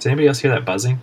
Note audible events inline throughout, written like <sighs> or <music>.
Does anybody else hear that buzzing?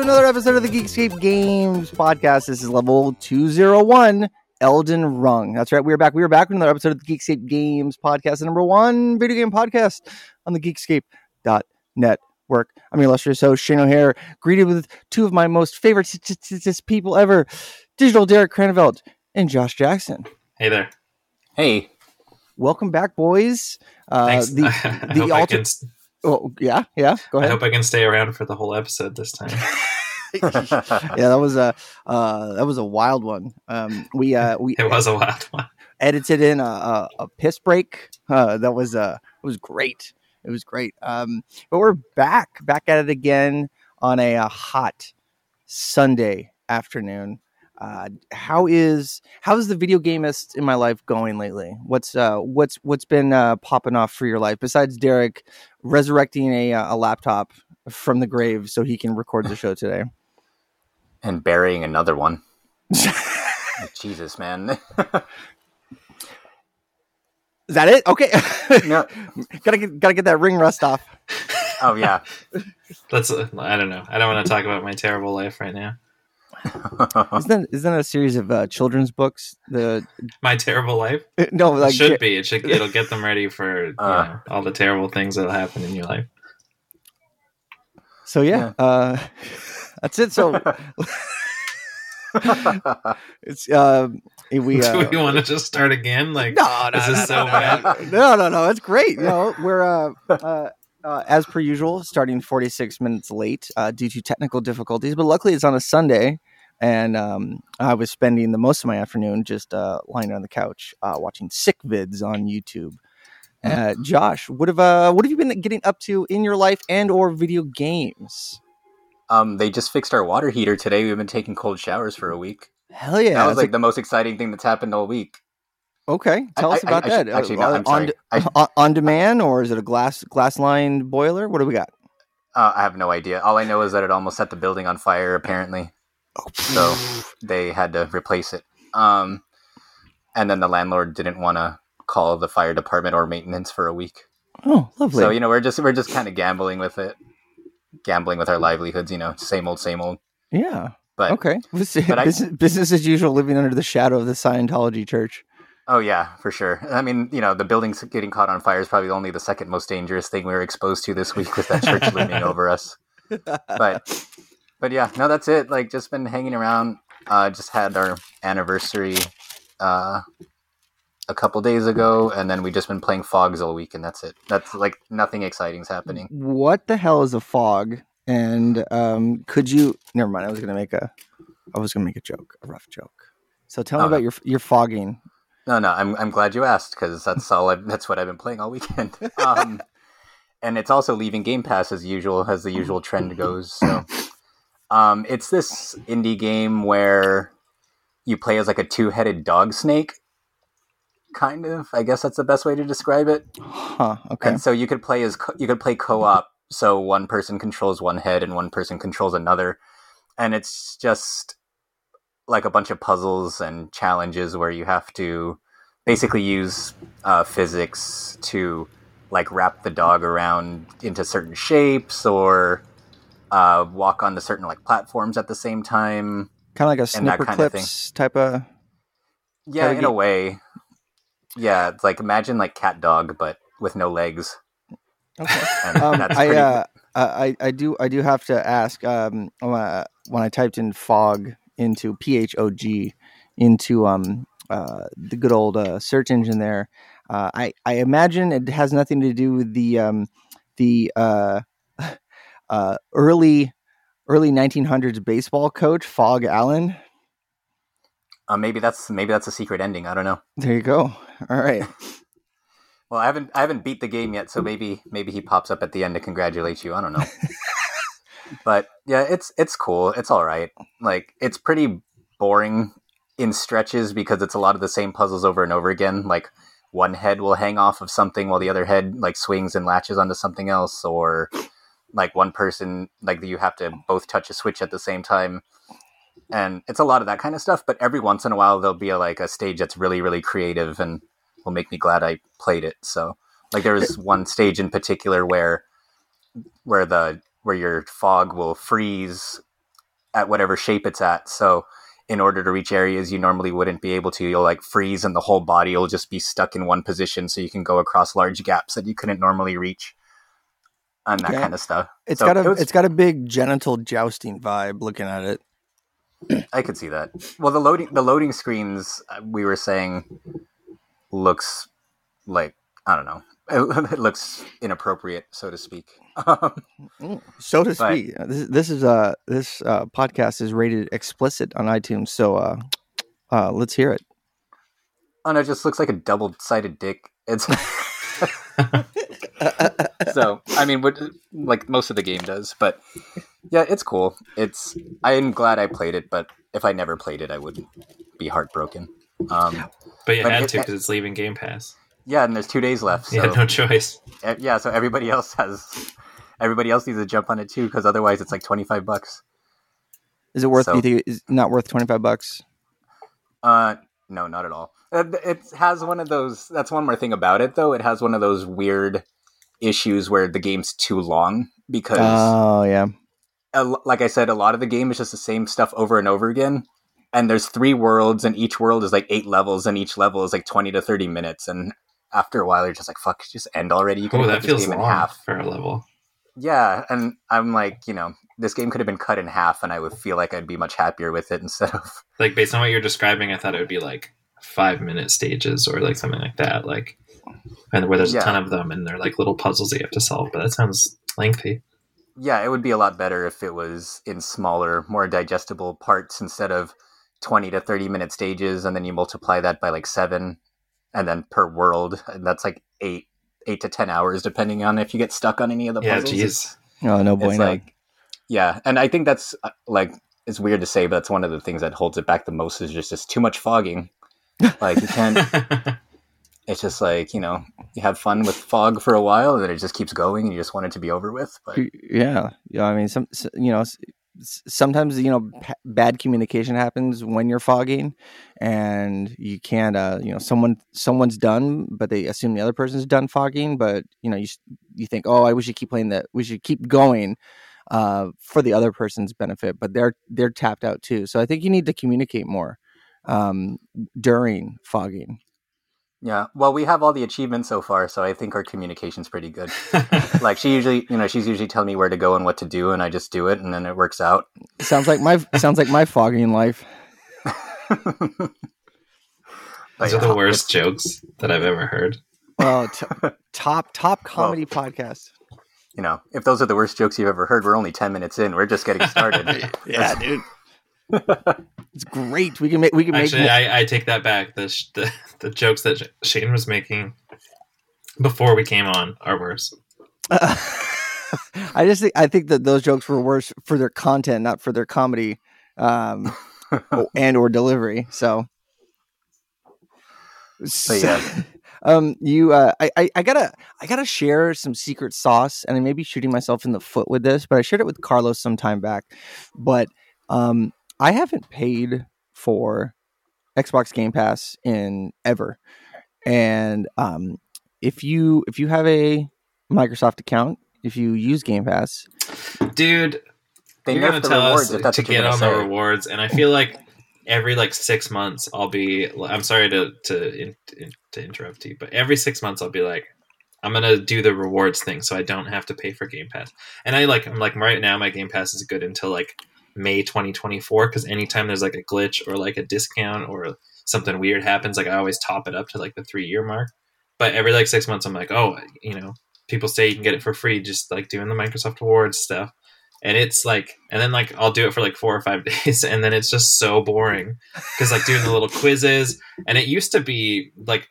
To another episode of the Geekscape Games podcast. This is level 201, Elden Rung. That's right, we are back. We are back with another episode of the Geekscape Games podcast, the number one video game podcast on the Geekscape.net work. I'm your illustrious host, Shane O'Hare, greeted with two of my most favorite t- t- t- t- people ever, Digital Derek Craneveld and Josh Jackson. Hey there. Hey, Welcome back, boys. Uh, Thanks. the <laughs> I, the hope I, alter- can, oh yeah yeah go ahead. I hope I can stay around for the whole episode this time. <laughs> <laughs> yeah, that was a uh, that was a wild one. Um, we uh, <laughs> we It was a wild one. edited in a, a, a piss break. Uh, that was uh, it was great. It was great. Um, but we're back back at it again on a, uh hot Sunday afternoon. Uh, how is how's the video gamist in my life going lately? What's uh what's what's been uh, popping off for your life besides Derek resurrecting a uh, a laptop from the grave so he can record the show today? And burying another one. <laughs> Jesus, man. Is that it? Okay. no. <laughs> gotta get gotta get that ring rust off. Oh yeah. Let's. Uh, I don't know. I don't want to talk about my terrible life right now. <laughs> Isn't that, isn't that a series of uh, children's books? The My terrible life. no, It like should be. It should. It'll get them ready for you Uh. know, all the terrible things that'll happen in your life. so yeah. Uh, that's it. So <laughs> it's uh, <laughs> we uh, Do we want to just start again? Like, no, no, this is no, so no, bad. no, no, no. It's great. You know, we're uh, uh, uh, as per usual, starting 46 minutes late uh, due to technical difficulties. But luckily, it's on a Sunday, and um, I was spending the most of my afternoon just uh, lying on the couch uh, watching sick vids on YouTube. Uh, Josh, what have uh, what have you been getting up to in your life and or video games? Um, they just fixed our water heater today. We've been taking cold showers for a week. Hell yeah! that was like, the most exciting thing that's happened all week. okay, tell I- us about I that. should- actually, Uh, no, I'm on, sorry. de- I- on, on demand, or is it a glass glass lined boiler? What do we got? Uh, I have no idea. All I know is that it almost set the building on fire. Apparently, so they had to replace it. Um, and then the landlord didn't want to call the fire department or maintenance for a week. Oh, lovely. So you know, we're just we're just kind of gambling with it, gambling with our livelihoods. You know, same old, same old. yeah. But Okay. <laughs> But I- business, business as usual, living under the shadow of the Scientology church. oh yeah, for sure. <laughs> I mean, you know, the buildings getting caught on fire is probably only the second most dangerous thing we were exposed to this week with that church <laughs> looming over us. But but yeah, no, that's it. Like, just been hanging around. Uh, just had our anniversary uh, a couple days ago, and then we've just been playing Phogs all week, and that's it. That's like nothing exciting's happening. What the hell is a fog? And um, could you? Never mind. I was gonna make a. I was gonna make a joke, a rough joke. So tell me Oh, about no. your your fogging. No, no, I'm I'm glad you asked because that's all. I, that's what I've been playing all weekend. <laughs> Um, and it's also leaving Game Pass as usual, as the usual trend goes. So, um, it's this indie game where you play as like a two-headed dog snake, kind of. I guess that's the best way to describe it. Huh. Okay. And so you could play as co- you could play co-op. So one person controls one head and one person controls another, and it's just like a bunch of puzzles and challenges where you have to basically use uh, physics to like wrap the dog around into certain shapes or uh, walk onto certain like platforms at the same time. Kind of like a snipper kind of clips type of. Yeah, in a way. Yeah, it's like imagine like cat dog but with no legs. Okay. <laughs> Um, that's I, uh, I I do I do have to ask. Um, uh, when I typed in fog into P H O G into um uh the good old uh, search engine there, uh, I I imagine it has nothing to do with the um the uh <laughs> uh early early 1900s baseball coach Phog Allen. Uh, maybe that's maybe that's a secret ending. I don't know. There you go. All right. Well, I haven't I haven't beat the game yet, so maybe maybe he pops up at the end to congratulate you. I don't know. <laughs> but yeah, it's it's cool. It's all right. Like it's pretty boring in stretches because it's a lot of the same puzzles over and over again. Like one head will hang off of something while the other head like swings and latches onto something else, or like one person like you have to both touch a switch at the same time. And it's a lot of that kind of stuff. But every once in a while, there'll be a, like a stage that's really, really creative and will make me glad I played it. So, like, there was one stage in particular where where the where your fog will freeze at whatever shape it's at. So in order to reach areas you normally wouldn't be able to, you'll like freeze and the whole body will just be stuck in one position so you can go across large gaps that you couldn't normally reach. And that Yeah. kind of stuff. It's So got a it was- it's got a big genital jousting vibe looking at it. I could see that. Well, the loading the loading screens uh, we were saying looks like I don't know. <laughs> It, looks inappropriate, so to speak. Um, So to speak, Uh, this, this is uh this uh, podcast is rated explicit on iTunes. So uh, uh, let's hear it. oh no, it just looks like a double sided dick. It's <laughs> so I mean, what like most of the game does, but yeah, it's cool. It's I'm glad I played it, but if I never played it, I would be heartbroken. Um, But you But had it- to because it's leaving Game Pass. yeah, and there's two days left. So You had no choice. yeah, so everybody else has everybody else needs to jump on it too, because otherwise it's like twenty five bucks. Is it worth? So- you think it's not worth twenty five bucks? Uh, no, not at all. Uh, It has one of those. That's one more thing about it, though. It has one of those weird issues where the game's too long because, Oh yeah. a l- like I said, a lot of the game is just the same stuff over and over again. And there's three worlds, and each world is like eight levels, and each level is like twenty to thirty minutes. And after a while, you're just like, "Fuck, just end already." You Oh, cut that feels game in half. for a level. Yeah, and I'm like, you know, this game could have been cut in half, and I would feel like I'd be much happier with it <laughs> instead of Like based on what you're describing, I thought it would be like five minute stages or like something like that. Like and where there's Yeah. a ton of them and they're like little puzzles that you have to solve. But that sounds lengthy. Yeah, it would be a lot better if it was in smaller, more digestible parts instead of 20 to 30 minute stages and then you multiply that by like 7 and then per world and that's like 8 8 to 10 hours depending on if you get stuck on any of the Yeah, puzzles. jeez. Oh no It's bueno. like yeah, and I think that's uh, like it's weird to say but that's one of the things that holds it back the most is just just too much fogging. Like you can't <laughs> it's just like, you know, you have fun with fog for a while and then it just keeps going and you just want it to be over with, but yeah, yeah. I mean, some you know, s- s- sometimes you know p- bad communication happens when you're fogging, and you can't. Uh, you know, someone someone's done, but they assume the other person's done fogging. But you know, you you think, oh, I wish you keep playing that. We should keep going. Uh, for the other person's benefit, but they're they're tapped out too. So I think you need to communicate more um, during fogging. Yeah, well, we have all the achievements so far, so I think our communication's pretty good. <laughs> like she usually, you know, she's usually telling me where to go and what to do, and I just do it, and then it works out. Sounds like my sounds like my fogging life. <laughs> But Those yeah, are the worst jokes that I've ever heard. Oh, t- <laughs> top top comedy podcast. You know, if those are the worst jokes you've ever heard, we're only ten minutes in. We're just getting started. Yeah, dude. It's great. We can make we can Actually, make I, I take that back. The, sh- the the jokes that Shane was making before we came on are worse. <laughs> I just think I think that those jokes were worse for their content, not for their comedy, um, <laughs> and or delivery. So, So, yeah. <laughs> um, you, uh, I, I, I gotta, I gotta share some secret sauce, and I may be shooting myself in the foot with this, but I shared it with Carlos some time back. But, um, I haven't paid for Xbox Game Pass in ever, and um, if you if you have a Microsoft account, if you use Game Pass, Dude, They you're gonna the tell rewards us to get on the rewards, and I feel like every like six months I'll be. I'm sorry to to in, in- to interrupt you, but every six months I'll be like, I'm gonna do the rewards thing, so I don't have to pay for Game Pass. And I like, I'm like right now my Game Pass is good until like May 2024 because anytime there's like a glitch or like a discount or something weird happens, like I always top it up to like the three year mark. But every like six months, I'm like, oh, you know, people say you can get it for free, just like doing the Microsoft Awards stuff. And it's like, and then like I'll do it for like four or five <laughs> days, and then it's just so boring because like doing the little quizzes, and it used to be like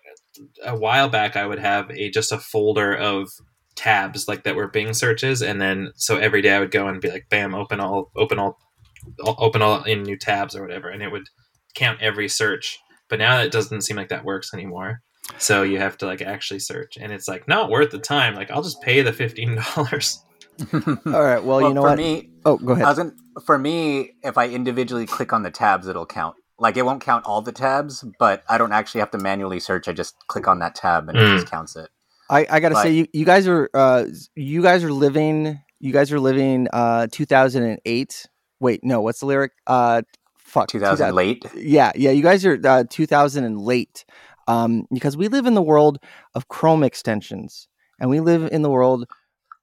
a while back I would have a just a folder of tabs like that were Bing searches, and then so every day I would go and be like, bam, open all, open all, open all in new tabs or whatever, and it would count every search. But now it doesn't seem like that works anymore. So you have to like actually search, and it's like not worth the time. Like I'll just pay the fifteen dollars. <laughs> <laughs> All right. Well, you know for what? me, oh, go ahead. I wasn't for me. If I individually click on the tabs, it'll count. Like it won't count all the tabs, but I don't actually have to manually search. I just click on that tab and it Mm. just counts it. I, I gotta But- say, you, you guys are uh, you guys are living you guys are living uh 2008. Wait, no, what's the lyric? Uh, fuck, 2000 late. Yeah, yeah, you guys are uh, 2000 and late. Um, because we live in the world of Chrome extensions, and we live in the world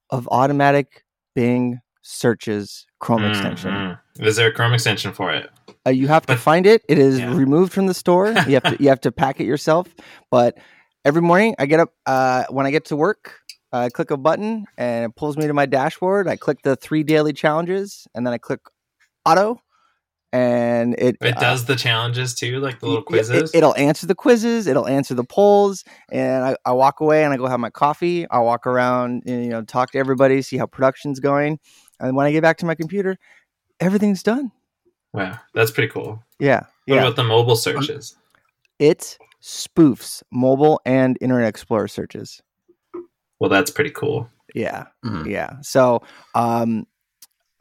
of automatic Bing searches Chrome extension. Mm, mm. Is there a Chrome extension for it? Uh, you have to But- find it. It is Yeah. removed from the store. You have to you have to pack it yourself. But every morning I get up uh, when I get to work. I click a button and it pulls me to my dashboard. I click the three daily challenges and then I click auto, and it It uh, does the challenges too, like the little yeah, it- quizzes. it'll answer the quizzes. It'll answer the polls, and I, I walk away and I go have my coffee. I walk around, and, you know, talk to everybody, see how production's going, and when I get back to my computer, everything's done. wow, that's pretty cool. Yeah, What yeah. about the mobile searches? it spoofs mobile and Internet Explorer searches. Well, that's pretty cool. Yeah, Mhm. yeah. So, um,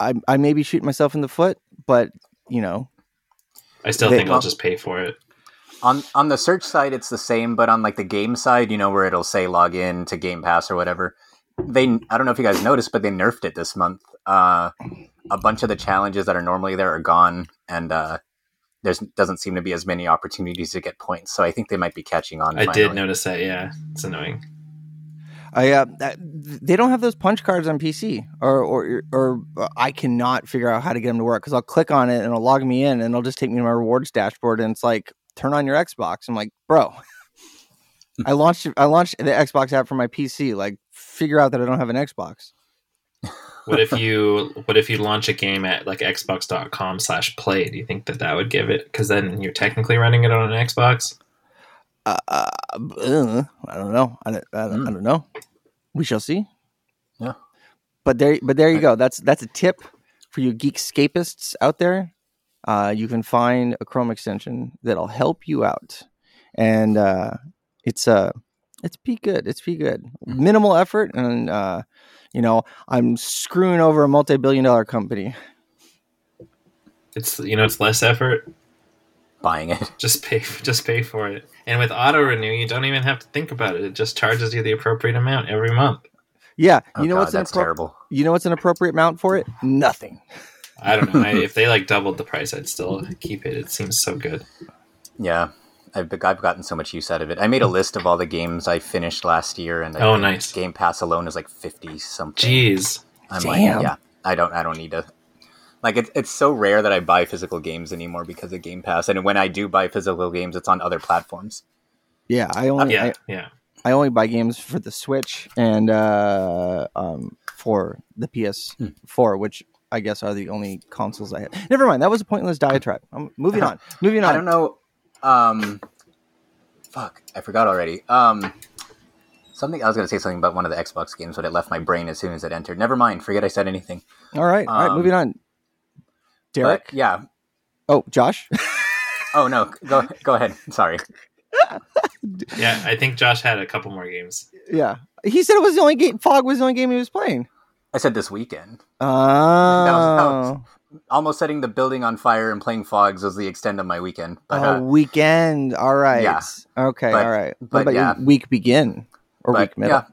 I I may be shooting myself in the foot, but you know, I still They- think I'll just pay for it. On on the search side, it's the same, but on like the game side, you know, where it'll say log in to Game Pass or whatever. They, I don't know if you guys noticed, but they nerfed it this month. Uh, a bunch of the challenges that are normally there are gone, and uh, there's doesn't seem to be as many opportunities to get points. So I think they might be catching on. I did notice that. Yeah, it's annoying. I uh, they don't have those punch cards on PC, or or or I cannot figure out how to get them to work because I'll click on it and it'll log me in and it'll just take me to my rewards dashboard and it's like turn on your Xbox. I'm like, bro, I <laughs> launched I launched the Xbox app for my PC. Like, figure out that I don't have an Xbox. What if <laughs> you what if you launch a game at like xbox.com slash play? Do you think that that would give it? Because then you're technically running it on an Xbox. Uh, uh, uh, I don't know. I don't, I, don't, I Hmm. don't know. We shall see. Yeah. But there, but there you go. That's that's a tip for you geekscapists out there. Uh, you can find a Chrome extension that'll help you out, and uh, it's uh, it's pretty good. It's pretty good. Minimal effort, and uh, you know, I'm screwing over a multi-billion-dollar company. It's you know it's less effort. Buying it. <laughs> Just pay just pay for it. And with auto renew, you don't even have to think about it. It just charges you the appropriate amount every month. Yeah, Oh, you know God, what's an that's appro- terrible. you know what's an appropriate amount for it? Nothing. I don't know. I, <laughs> if they like doubled the price, I'd still keep it. It seems so good. Yeah, I've I've gotten so much use out of it. I made a list of all the games I finished last year, and I Oh, nice. Game Pass alone is like fifty something. Jeez. I'm Damn. like, yeah, I don't, I don't need to. Like, it's it's so rare that I buy physical games anymore because of Game Pass, and when I do buy physical games, it's on other platforms. Yeah, I only Yeah, I, yeah. I only buy games for the Switch and uh, um, for the PS4, which I guess are the only consoles I have. Never mind, that was a pointless diatribe. I'm moving on. Moving on. I don't know. Um, fuck, I forgot already. Um, something I was gonna say something about one of the Xbox games, but it left my brain as soon as it entered. Never mind. Forget I said anything. All right, all right, Um, moving on. Derek. But, yeah. Oh, Josh. <laughs> Oh no. Go go ahead. Sorry. <laughs> Yeah, I think Josh had a couple more games. yeah, he said it was the only game. Phog was the only game he was playing. I said this weekend. Oh, was- Almost setting the building on fire and playing Phogs was the extent of my weekend. But oh, uh, weekend. All right. Yeah. Okay. But- all right. But yeah. week begin or but week middle?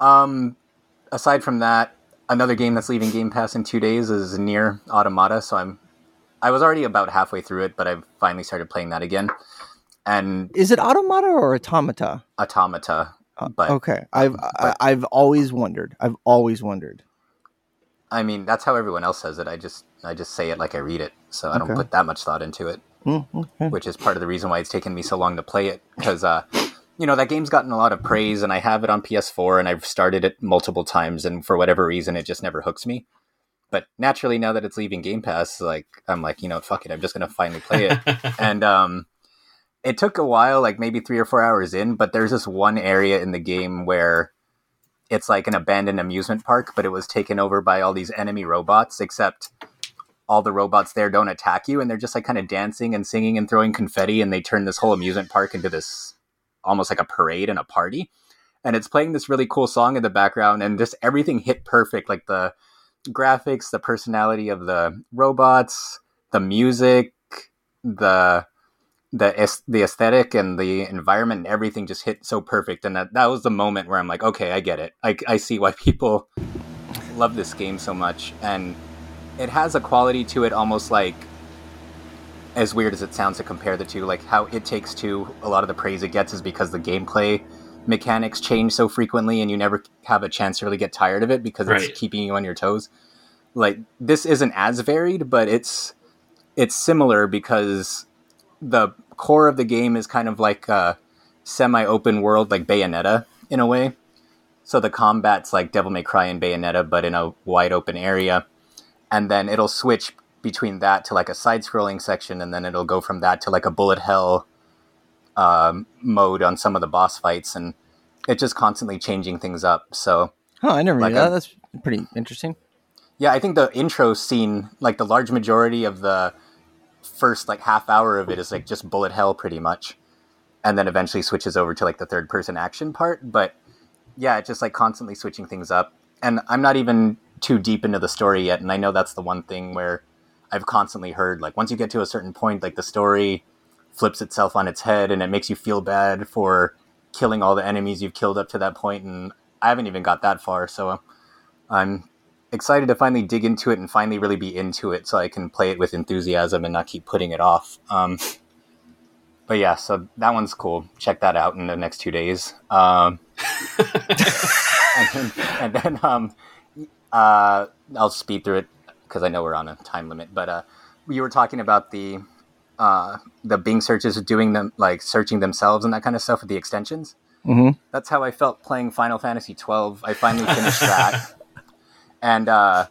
yeah. Um, aside from that, another game that's leaving Game Pass in two days is Nier Automata. So I'm, I was already about halfway through it, but I've finally started playing that again. And Is it automata or automata? Automata, Uh, but okay, I've but- I've always wondered. I've always wondered. I mean that's how everyone else says it. I just I just say it like I read it, so I don't Okay. put that much thought into it. Mm, okay. which is part of the reason why it's taken me so long to play it because uh, you know that game's gotten a lot of praise and i have it on ps4 and i've started it multiple times and for whatever reason it just never hooks me. But naturally now that it's leaving game pass like i'm like you know fuck it i'm just gonna finally play it. <laughs> And um it took a while like maybe three or four hours in but there's this one area in the game where it's like an abandoned amusement park but it was taken over by all these enemy robots except all the robots there don't attack you and they're just like kind of dancing and singing and throwing confetti and they turn this whole amusement park into this almost like a parade and a party. And it's playing this really cool song in the background and just everything hit perfect like the graphics the personality of the robots the music the the the aesthetic and the environment and everything just hit so perfect. And that, that was the moment where i'm like okay i get it. I, I see why <laughs> people love this game so much. And it has a quality to it almost like as weird as it sounds to compare the two like how it takes two a lot of the praise it gets is because the gameplay mechanics change so frequently and you never have a chance to really get tired of it because Right. it's keeping you on your toes. Like this isn't as varied but it's it's similar because the core of the game is kind of like a semi-open world like bayonetta in a way. So the combat's like devil may cry and bayonetta but in a wide open area. And then it'll switch between that to like a side-scrolling section and then it'll go from that to like a bullet hell um, mode on some of the boss fights and it's just constantly changing things up so Huh, I never Like knew that. a- That's pretty interesting. yeah i think the intro scene like the large majority of the first like half hour of it is like just bullet hell pretty much and then eventually switches over to like the third person action part but yeah it's just like constantly switching things up and i'm not even too deep into the story yet and i know that's the one thing where i've constantly heard like once you get to a certain point like the story flips itself on its head and it makes you feel bad for killing all the enemies you've killed up to that point and i haven't even got that far so i'm excited to finally dig into it and finally really be into it so i can play it with enthusiasm and not keep putting it off um, but yeah so that one's cool. Check that out in the next two days um, <laughs> <laughs> and then, and then um, uh, I'll speed through it because I know we're on a time limit. But uh, you were talking about the uh, the Bing searches doing them like searching themselves and that kind of stuff with the extensions. hmm That's how I felt playing Final Fantasy twelve. I finally finished that, <laughs> and uh,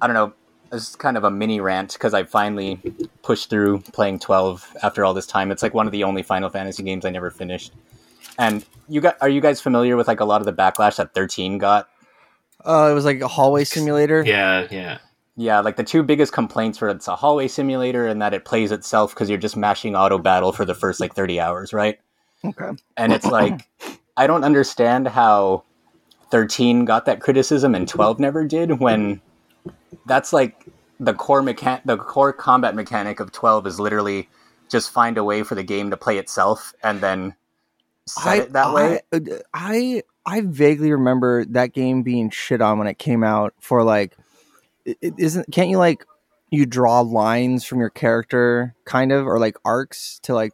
I don't know. This is kind of a mini rant because I finally pushed through playing twelve after all this time. It's like one of the only Final Fantasy games I never finished. And you got are you guys familiar with like a lot of the backlash that thirteen got? Uh, it was like a hallway simulator. yeah, yeah. Yeah, like the two biggest complaints were it's a hallway simulator and that it plays itself because you're just mashing auto battle for the first like 30 hours, right? Okay. And it's like, I don't understand how 13 got that criticism and 12 never did when that's like the core mechan- the core combat mechanic of 12 is literally just find a way for the game to play itself and then set it that way. I, I I vaguely remember that game being shit on when it came out for like it, isn't can't you like you draw lines from your character kind of or like arcs to like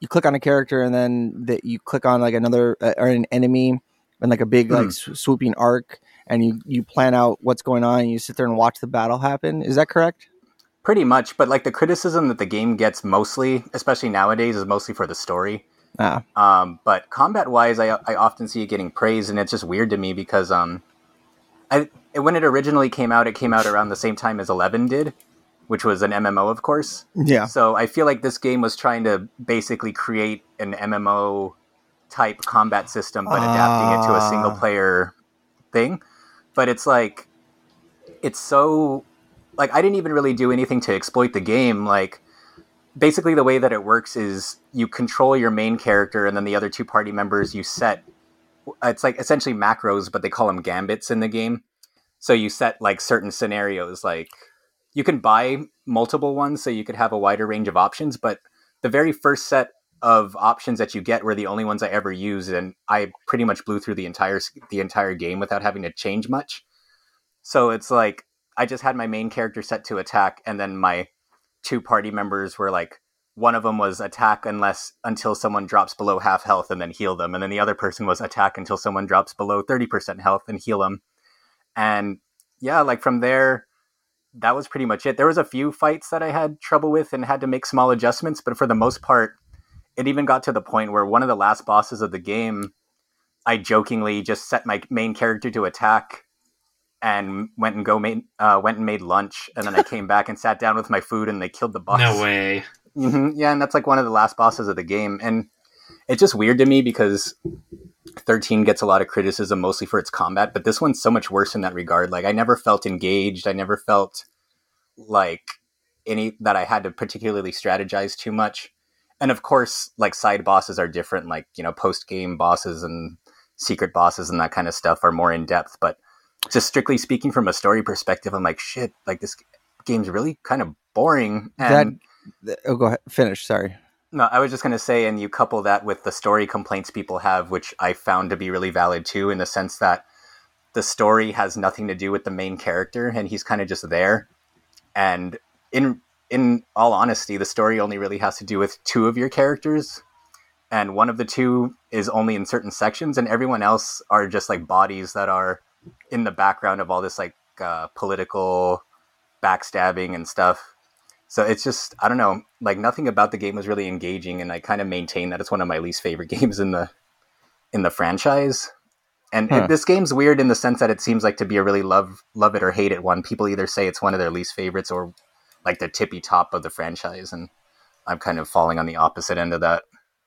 you click on a character and then that you click on like another uh, or an enemy and like a big like sw- swooping arc and you you plan out what's going on and you sit there and watch the battle happen? Is that correct? Pretty much, but like the criticism that the game gets mostly, especially nowadays, is mostly for the story. ah. Um, but combat wise, I, I often see it getting praised, and it's just weird to me because um, I when it originally came out, it came out around the same time as Eleven did, which was an MMO, of course. yeah So I feel like this game was trying to basically create an MMO type combat system, but adapting it to a Ah. single player thing. But it's like it's so like I didn't even really do anything to exploit the game. Like basically the way that it works is you control your main character and then the other two party members you set it's like essentially macros but they call them gambits in the game so you set like certain scenarios like you can buy multiple ones so you could have a wider range of options but the very first set of options that you get were the only ones i ever used and i pretty much blew through the entire the entire game without having to change much. So it's like i just had my main character set to attack and then my two party members were like one of them was attack unless until someone drops below half health and then heal them and then the other person was attack until someone drops below 30% health and heal them and yeah like from there that was pretty much it. There was a few fights that i had trouble with and had to make small adjustments but for the most part it even got to the point where one of the last bosses of the game i jokingly just set my main character to attack and went and go made, uh, went and made lunch. And then i came back and sat down with my food and they killed the boss. No way. hmm Yeah, and that's like one of the last bosses of the game, and it's just weird to me because 13 gets a lot of criticism mostly for its combat, but this one's so much worse in that regard. Like I never felt engaged. I never felt like any that I had to particularly strategize too much. And of course, like side bosses are different, like, you know, post game bosses and secret bosses and that kind of stuff are more in depth. But just strictly speaking from a story perspective, I'm like, shit, like this game's really kind of boring. And that, oh, go ahead, finish. Sorry. No, I was just going to say, and you couple that with the story complaints people have, which I found to be really valid too, in the sense that the story has nothing to do with the main character, and he's kind of just there. And in in all honesty, the story only really has to do with two of your characters, and one of the two is only in certain sections, and everyone else are just like bodies that are in the background of all this like uh, political backstabbing and stuff. So it's just I don't know, like nothing about the game was really engaging, and I kind of maintain that it's one of my least favorite <laughs> games in the in the franchise. And huh. it, hmm. this game's weird in the sense that it seems like to be a really love love it or hate it one. People either say it's one of their least favorites or like the tippy top of the franchise, and I'm kind of falling on the opposite end of that.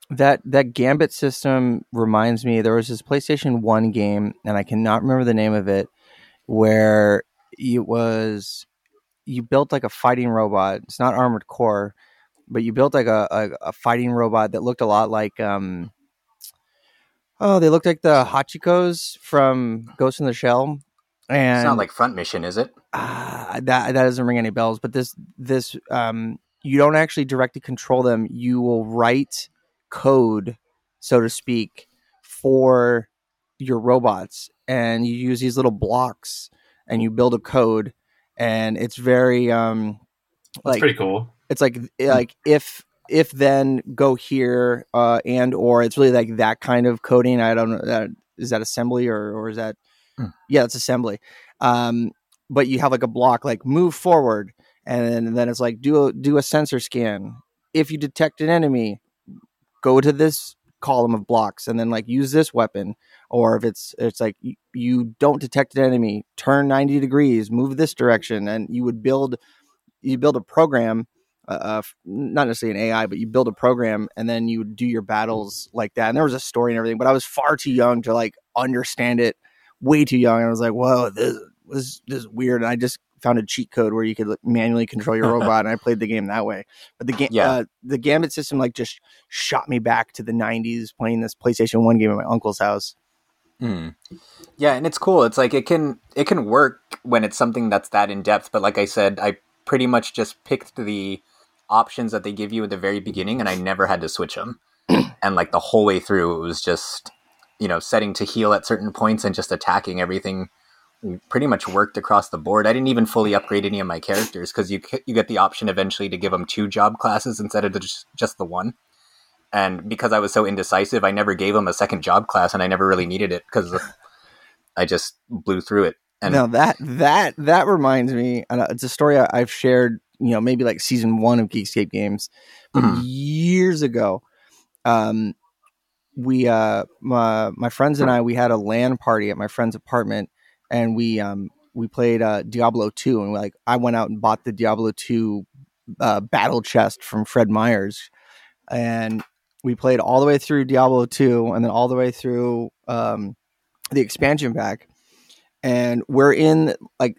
That that Gambit system reminds me. There was this PlayStation One game, and I cannot remember the name of it, where it was you built like a fighting robot. It's not Armored Core, but you built like a, a, a fighting robot that looked a lot like um. Oh, they looked like the Hachikos from Ghost in the Shell, and it's not like Front Mission, is it? Uh, that that doesn't ring any bells. But this this um, you don't actually directly control them. You will write code, so to speak, for your robots, and you use these little blocks, and you build a code, and it's very um, That's like pretty cool. It's like like if if then go here uh, and or it's really like that kind of coding. I don't know. That, is that assembly or or is that Mm. Yeah, it's assembly. Um, but you have like a block like move forward, and then it's like do a do a sensor scan. If you detect an enemy, go to this column of blocks and then like use this weapon. Or if it's it's like you, don't detect an enemy, turn ninety degrees, move this direction, and you would build you build a program uh, uh not necessarily an AI, but you build a program and then you do your battles like that. And there was a story and everything, but I was far too young to like understand it way too young. And I was like, whoa, this, this, this is weird. And I just found a cheat code where you could manually control your <laughs> robot, and I played the game that way. But the game, yeah. uh, the Gambit system, like just shot me back to the '90s playing this PlayStation One game at my uncle's house. Hmm. Yeah, and it's cool. It's like it can it can work when it's something that's that in depth. But like I said, I pretty much just picked the options that they give you at the very beginning, and I never had to switch them. <clears throat> and like the whole way through, it was just you know, setting to heal at certain points and just attacking everything pretty much worked across the board. I didn't even fully upgrade any of my characters because you you get the option eventually to give them two job classes instead of just just the one. And because I was so indecisive, I never gave them a second job class, and I never really needed it because <laughs> I just blew through it. And now that that that reminds me, and it's a story I, have shared. You know, maybe like season one of Geekscape Games, mm-hmm. years ago. Um, we uh my my friends and I we had a LAN party at my friend's apartment and we um we played uh Diablo 2 and like I went out and bought the Diablo 2 uh, battle chest from Fred Meyers and we played all the way through Diablo 2 and then all the way through um the expansion pack and we're in like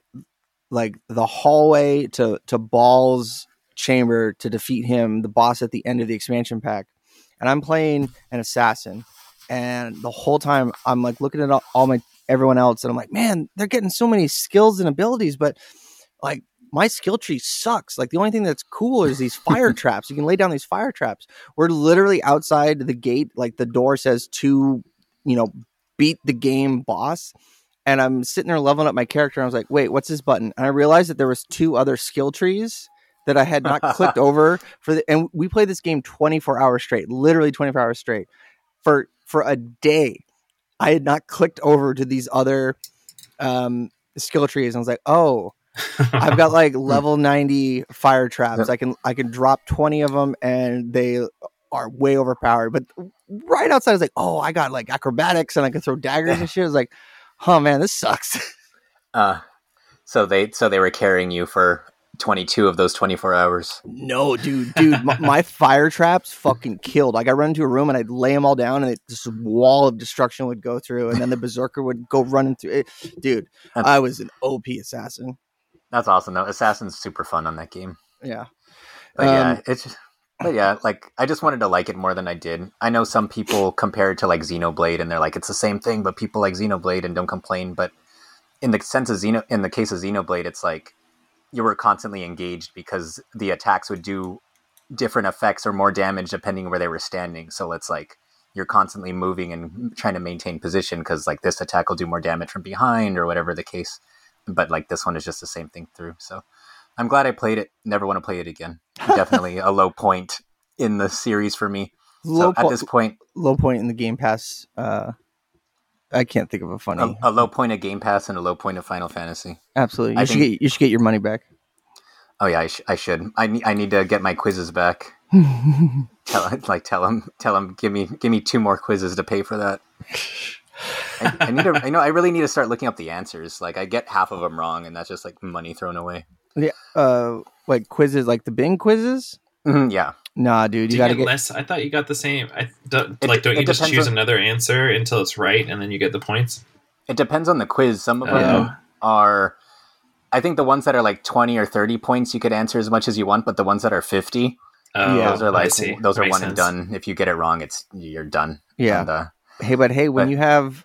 like the hallway to to Baal's chamber to defeat him the boss at the end of the expansion pack and I'm playing an assassin, and the whole time I'm like looking at all, all my everyone else, and I'm like, man, they're getting so many skills and abilities, but like my skill tree sucks. Like the only thing that's cool is these fire <laughs> traps. You can lay down these fire traps. We're literally outside the gate, like the door says to, you know, beat the game boss. And I'm sitting there leveling up my character. And I was like, wait, what's this button? And I realized that there was two other skill trees that I had not clicked <laughs> over for the and we played this game 24 hours straight, literally 24 hours straight. For for a day. I had not clicked over to these other um skill trees and I was like, "Oh, I've got like <laughs> level 90 fire traps. I can I can drop 20 of them and they are way overpowered. But right outside, I was like, oh, I got like acrobatics and I can throw daggers and shit. I was like, oh man, this sucks. <laughs> Uh, so they so they were carrying you for 22 of those 24 hours. No, dude, dude, my, my, fire traps fucking killed. Like I run into a room and I'd lay them all down, and it, this wall of destruction would go through, and then the berserker would go running through it. Dude, I was an OP assassin. That's awesome though. Assassin's super fun on that game. Yeah. But yeah, Um, it's just, but yeah, like I just wanted to like it more than I did. I know some people compare it to like Xenoblade and they're like it's the same thing, but people like Xenoblade and don't complain. But in the sense of Xeno, in the case of Xenoblade, it's like you were constantly engaged because the attacks would do different effects or more damage depending where they were standing. So it's like you're constantly moving and trying to maintain position because like this attack will do more damage from behind or whatever the case. But like this one is just the same thing through. So I'm glad I played it. Never want to play it again. <laughs> Definitely a low point in the series for me. Low, so at this point, low point in the Game Pass. Uh, I can't think of a funny. a, a low point of Game Pass and a low point of Final Fantasy. Absolutely, you I should think- get you should get your money back. Oh yeah, I, sh- I should. I need I need to get my quizzes back. <laughs> Tell like tell them tell them give me give me two more quizzes to pay for that. I, I need to. I know. I really need to start looking up the answers. Like I get half of them wrong, and that's just like money thrown away. yeah, uh, like quizzes, like the Bing quizzes. Mhm, yeah, Nah, dude, Do you you, gotta get, get. less? I thought you got the same. I don't, It- like. Don't you just choose on- another answer until it's right, and then you get the points? it depends on the quiz. Some of them Oh. are. I think the ones that are like twenty or thirty points, you could answer as much as you want. But the ones that are fifty, Oh, Yeah. those are like those are Makes one and done. If you get it wrong, it's you're done. Yeah. And, uh, Hey, but hey, when But- you have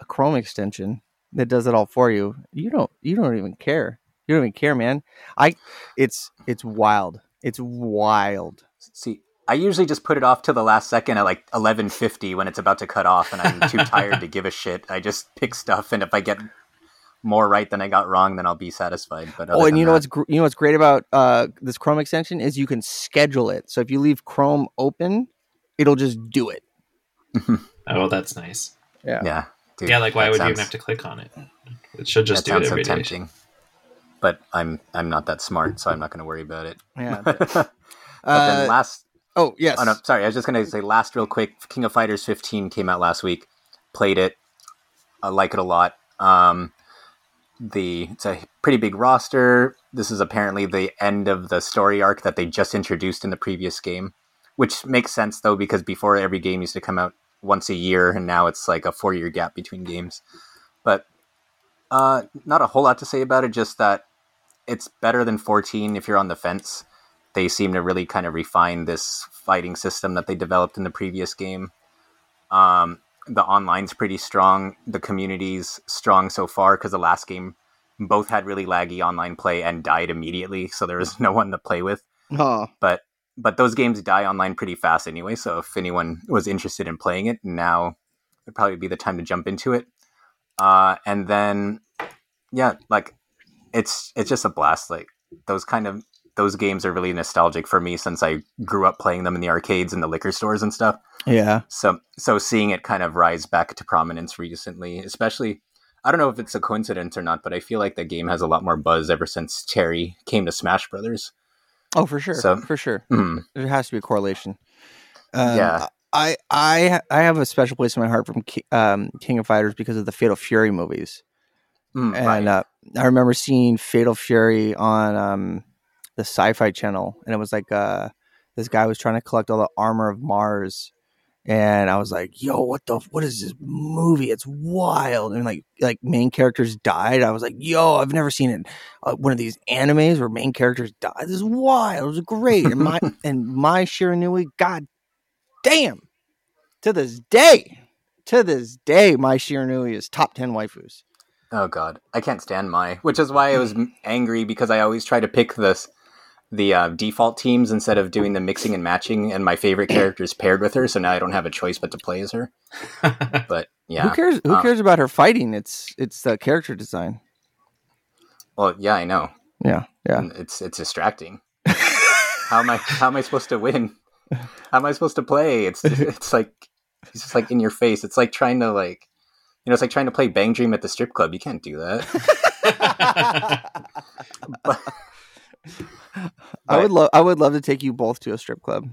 a Chrome extension that does it all for you, you don't you don't even care. You don't even care, man. I it's it's wild. It's wild. See, I usually just put it off to the last second at like eleven fifty when it's about to cut off, and I'm too tired to give a shit. I just pick stuff, and if I get more right than I got wrong, then I'll be satisfied. But Oh, and you know that- what's gr- you know what's great about uh, this Chrome extension is you can schedule it. So if you leave Chrome open, it'll just do it. <laughs> Oh, that's nice. Yeah. yeah, dude, yeah, like why that would you even have to click on it? It should just that do it sounds so every day. tempting. But I'm I'm not that smart, so I'm not going to worry about it. Yeah. <laughs> but Uh, then last oh yes. Oh no, sorry. I was just gonna say last real quick. King of Fighters 15 came out last week. Played it. I like it a lot. Um, the it's a pretty big roster. This is apparently the end of the story arc that they just introduced in the previous game, which makes sense though because before every game used to come out once a year, and now it's like a four year gap between games. But uh, not a whole lot to say about it. Just that it's better than 14 if you're on the fence they seem to really kind of refine this fighting system that they developed in the previous game. Um, the online's pretty strong. The community's strong so far because the last game both had really laggy online play and died immediately, so there was <laughs> no one to play with. Oh, But but those games die online pretty fast anyway. So if anyone was interested in playing it, now would probably be the time to jump into it. Uh, and then yeah, like it's it's just a blast. Like those kind of those games are really nostalgic for me since I grew up playing them in the arcades and the liquor stores and stuff. yeah. So so seeing it kind of rise back to prominence recently, especially I don't know if it's a coincidence or not, but I feel like the game has a lot more buzz ever since Terry came to Smash Brothers. Oh, for sure. So- for sure. Mhm. There has to be a correlation. Um, Yeah. I I I have a special place in my heart from um, King of Fighters because of the Fatal Fury movies. Mm, and right. uh, I remember seeing Fatal Fury on um, the Sci-Fi Channel, and it was like uh, this guy was trying to collect all the armor of Mars, and I was like, "Yo, what the? What is this movie? It's wild!" And like, like main characters died. I was like, "Yo, I've never seen it. Uh, one of these animes where main characters die. This is wild. It was great." And my <laughs> and Mai Shiranui, god damn, to this day, to this day, Mai Shiranui is top ten waifus. Oh god, I can't stand Mai, which is why I was angry because I always try to pick this the uh, default teams instead of doing the mixing and matching, and my favorite character is paired with her, so now I don't have a choice but to play as her. <laughs> But yeah, Who cares? Who Uh, cares about her fighting? It's it's the character design. well, yeah, I know. Yeah, yeah. And It's it's distracting. how am I how am I supposed to win? How am I supposed to play? It's it's like it's just like in your face. It's like trying to like you know, it's like trying to play Bang Dream at the strip club. You can't do that. <laughs> But, I would love I would love to take you both to a strip club.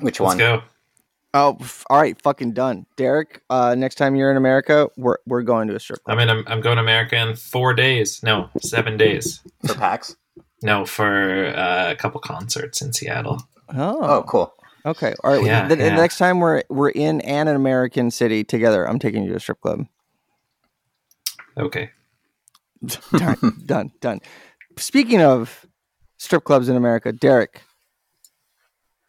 which Let's one? go. Oh, f- all right, fucking done. Derek, uh, next time you're in America, we're we're going to a strip club. I mean, I'm, I'm going to America in four days. No, seven days. For PAX? No, for uh, a couple concerts in Seattle. oh, Oh, cool. okay. All right. Yeah, the, the yeah. next time we're we're in an American city together, I'm taking you to a strip club. Okay. <laughs> done, done, done. Speaking of strip clubs in America, Derek,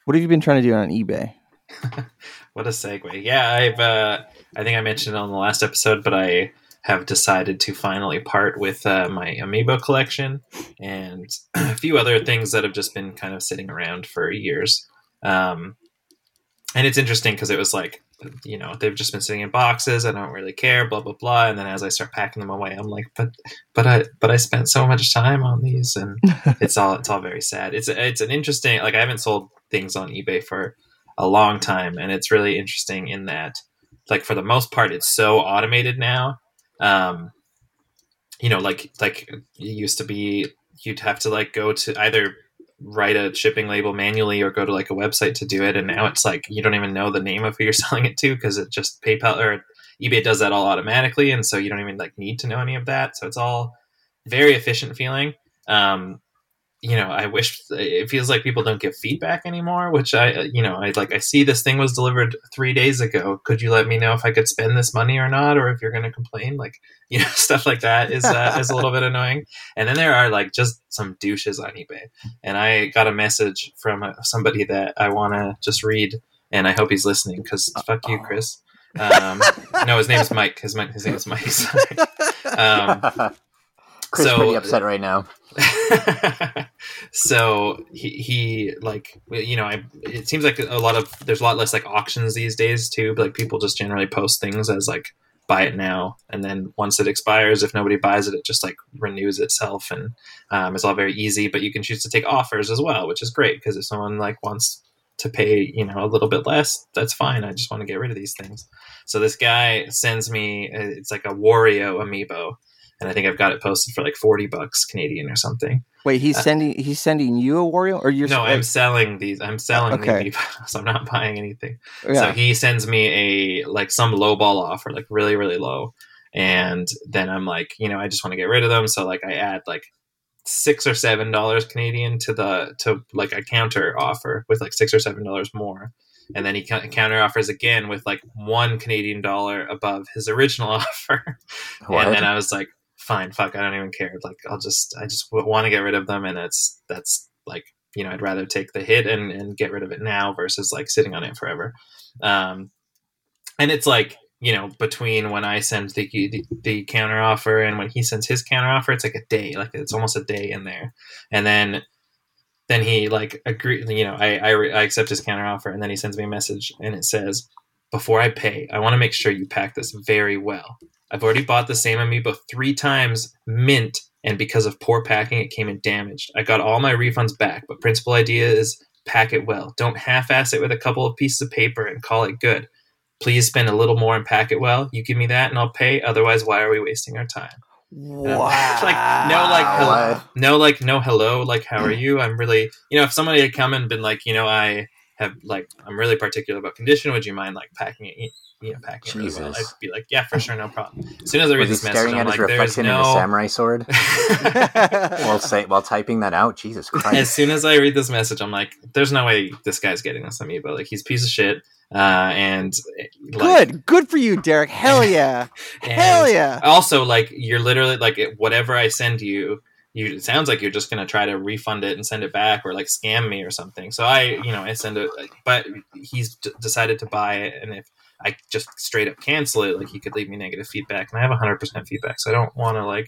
what have you been trying to do on eBay? <laughs> what a segue. Yeah, I've uh, I think I mentioned it on the last episode, but I have decided to finally part with uh, my amiibo collection and <clears throat> a few other things that have just been kind of sitting around for years. Um, and it's interesting because it was like, you know, they've just been sitting in boxes. I don't really care, blah blah blah. And then as I start packing them away, I'm like, but but I but I spent so much time on these, and <laughs> it's all it's all very sad. It's it's an interesting like I haven't sold things on eBay for a long time, and it's really interesting in that like for the most part, it's so automated now um, you know, like like it used to be, you'd have to like go to either write a shipping label manually or go to like a website to do it, and now it's like you don't even know the name of who you're <laughs> selling it to because it just PayPal or eBay does that all automatically, and so you don't even like need to know any of that. So it's all very efficient feeling. Um, you know, I wish it feels like people don't give feedback anymore, which I, you know, I like, I see this thing was delivered three days ago. Could you let me know if I could spend this money or not, or if you're going to complain? Like, <laughs> you know, stuff like that is, uh, is a little bit annoying. And then there are like just some douches on eBay. And I got a message from uh, somebody that I want to just read, and I hope he's listening because fuck you, Chris. Um, no, his name's Mike. His, his name is Mike. <laughs> um, Chris so, pretty upset right now. <laughs> so he, he like you know I, it seems like a lot of there's a lot less like auctions these days too but like people just generally post things as like buy it now and then once it expires if nobody buys it it just like renews itself and um, it's all very easy but you can choose to take offers as well which is great because if someone like wants to pay you know a little bit less that's fine i just want to get rid of these things so this guy sends me it's like a wario amiibo and I think I've got it posted for like forty bucks Canadian or something. Wait, he's uh, sending he's sending you a Wario, or you're no? I'm selling these. I'm selling okay. these, <laughs> so I'm not buying anything. Yeah. So he sends me a like some low ball offer, like really really low, and then I'm like, you know, I just want to get rid of them. So like I add like six or seven dollars Canadian to the to like a counter offer with like six or seven dollars more. And then he counter offers again with like one Canadian dollar above his original <laughs> offer. What? And then I was like, fine, fuck, I don't even care. Like, I'll just, I just want to get rid of them, and it's that's like, you know, I'd rather take the hit and and get rid of it now versus like sitting on it forever. Um, and it's like, you know, between when I send the, the, the counter offer and when he sends his counter offer, it's like a day, like it's almost a day in there, and then then he like agree, you know, I I, I accept his counter offer, and then he sends me a message, and it says. Before I pay, I want to make sure you pack this very well. I've already bought the same amiibo three times, mint, and because of poor packing, it came in damaged. I got all my refunds back, but principal idea is pack it well. Don't half-ass it with a couple of pieces of paper and call it good. Please spend a little more and pack it well. You give me that, and I'll pay. Otherwise, why are we wasting our time? Wow. like no like hello, no like no hello like how are you i'm really you know if somebody had come and been like you know i have like i'm really particular about condition would you mind like packing it you know, packing Jesus. really well, I'd be like, yeah, for sure, no problem. As soon as I read this message, I'm like, there's no samurai sword <laughs> <laughs> while say while typing that out. Jesus Christ! As soon as I read this message, I'm like, there's no way this guy's getting this on me, but like, he's piece of shit. Uh, and like, good, good for you, Derek. Hell yeah, <laughs> hell yeah. Also, like, you're literally like, whatever I send you, you it sounds like you're just going to try to refund it and send it back or like scam me or something so i you know i send it but he's d- decided to buy it and if I just straight up cancel it, like he could leave me negative feedback, and I have 100% feedback, so I don't want to like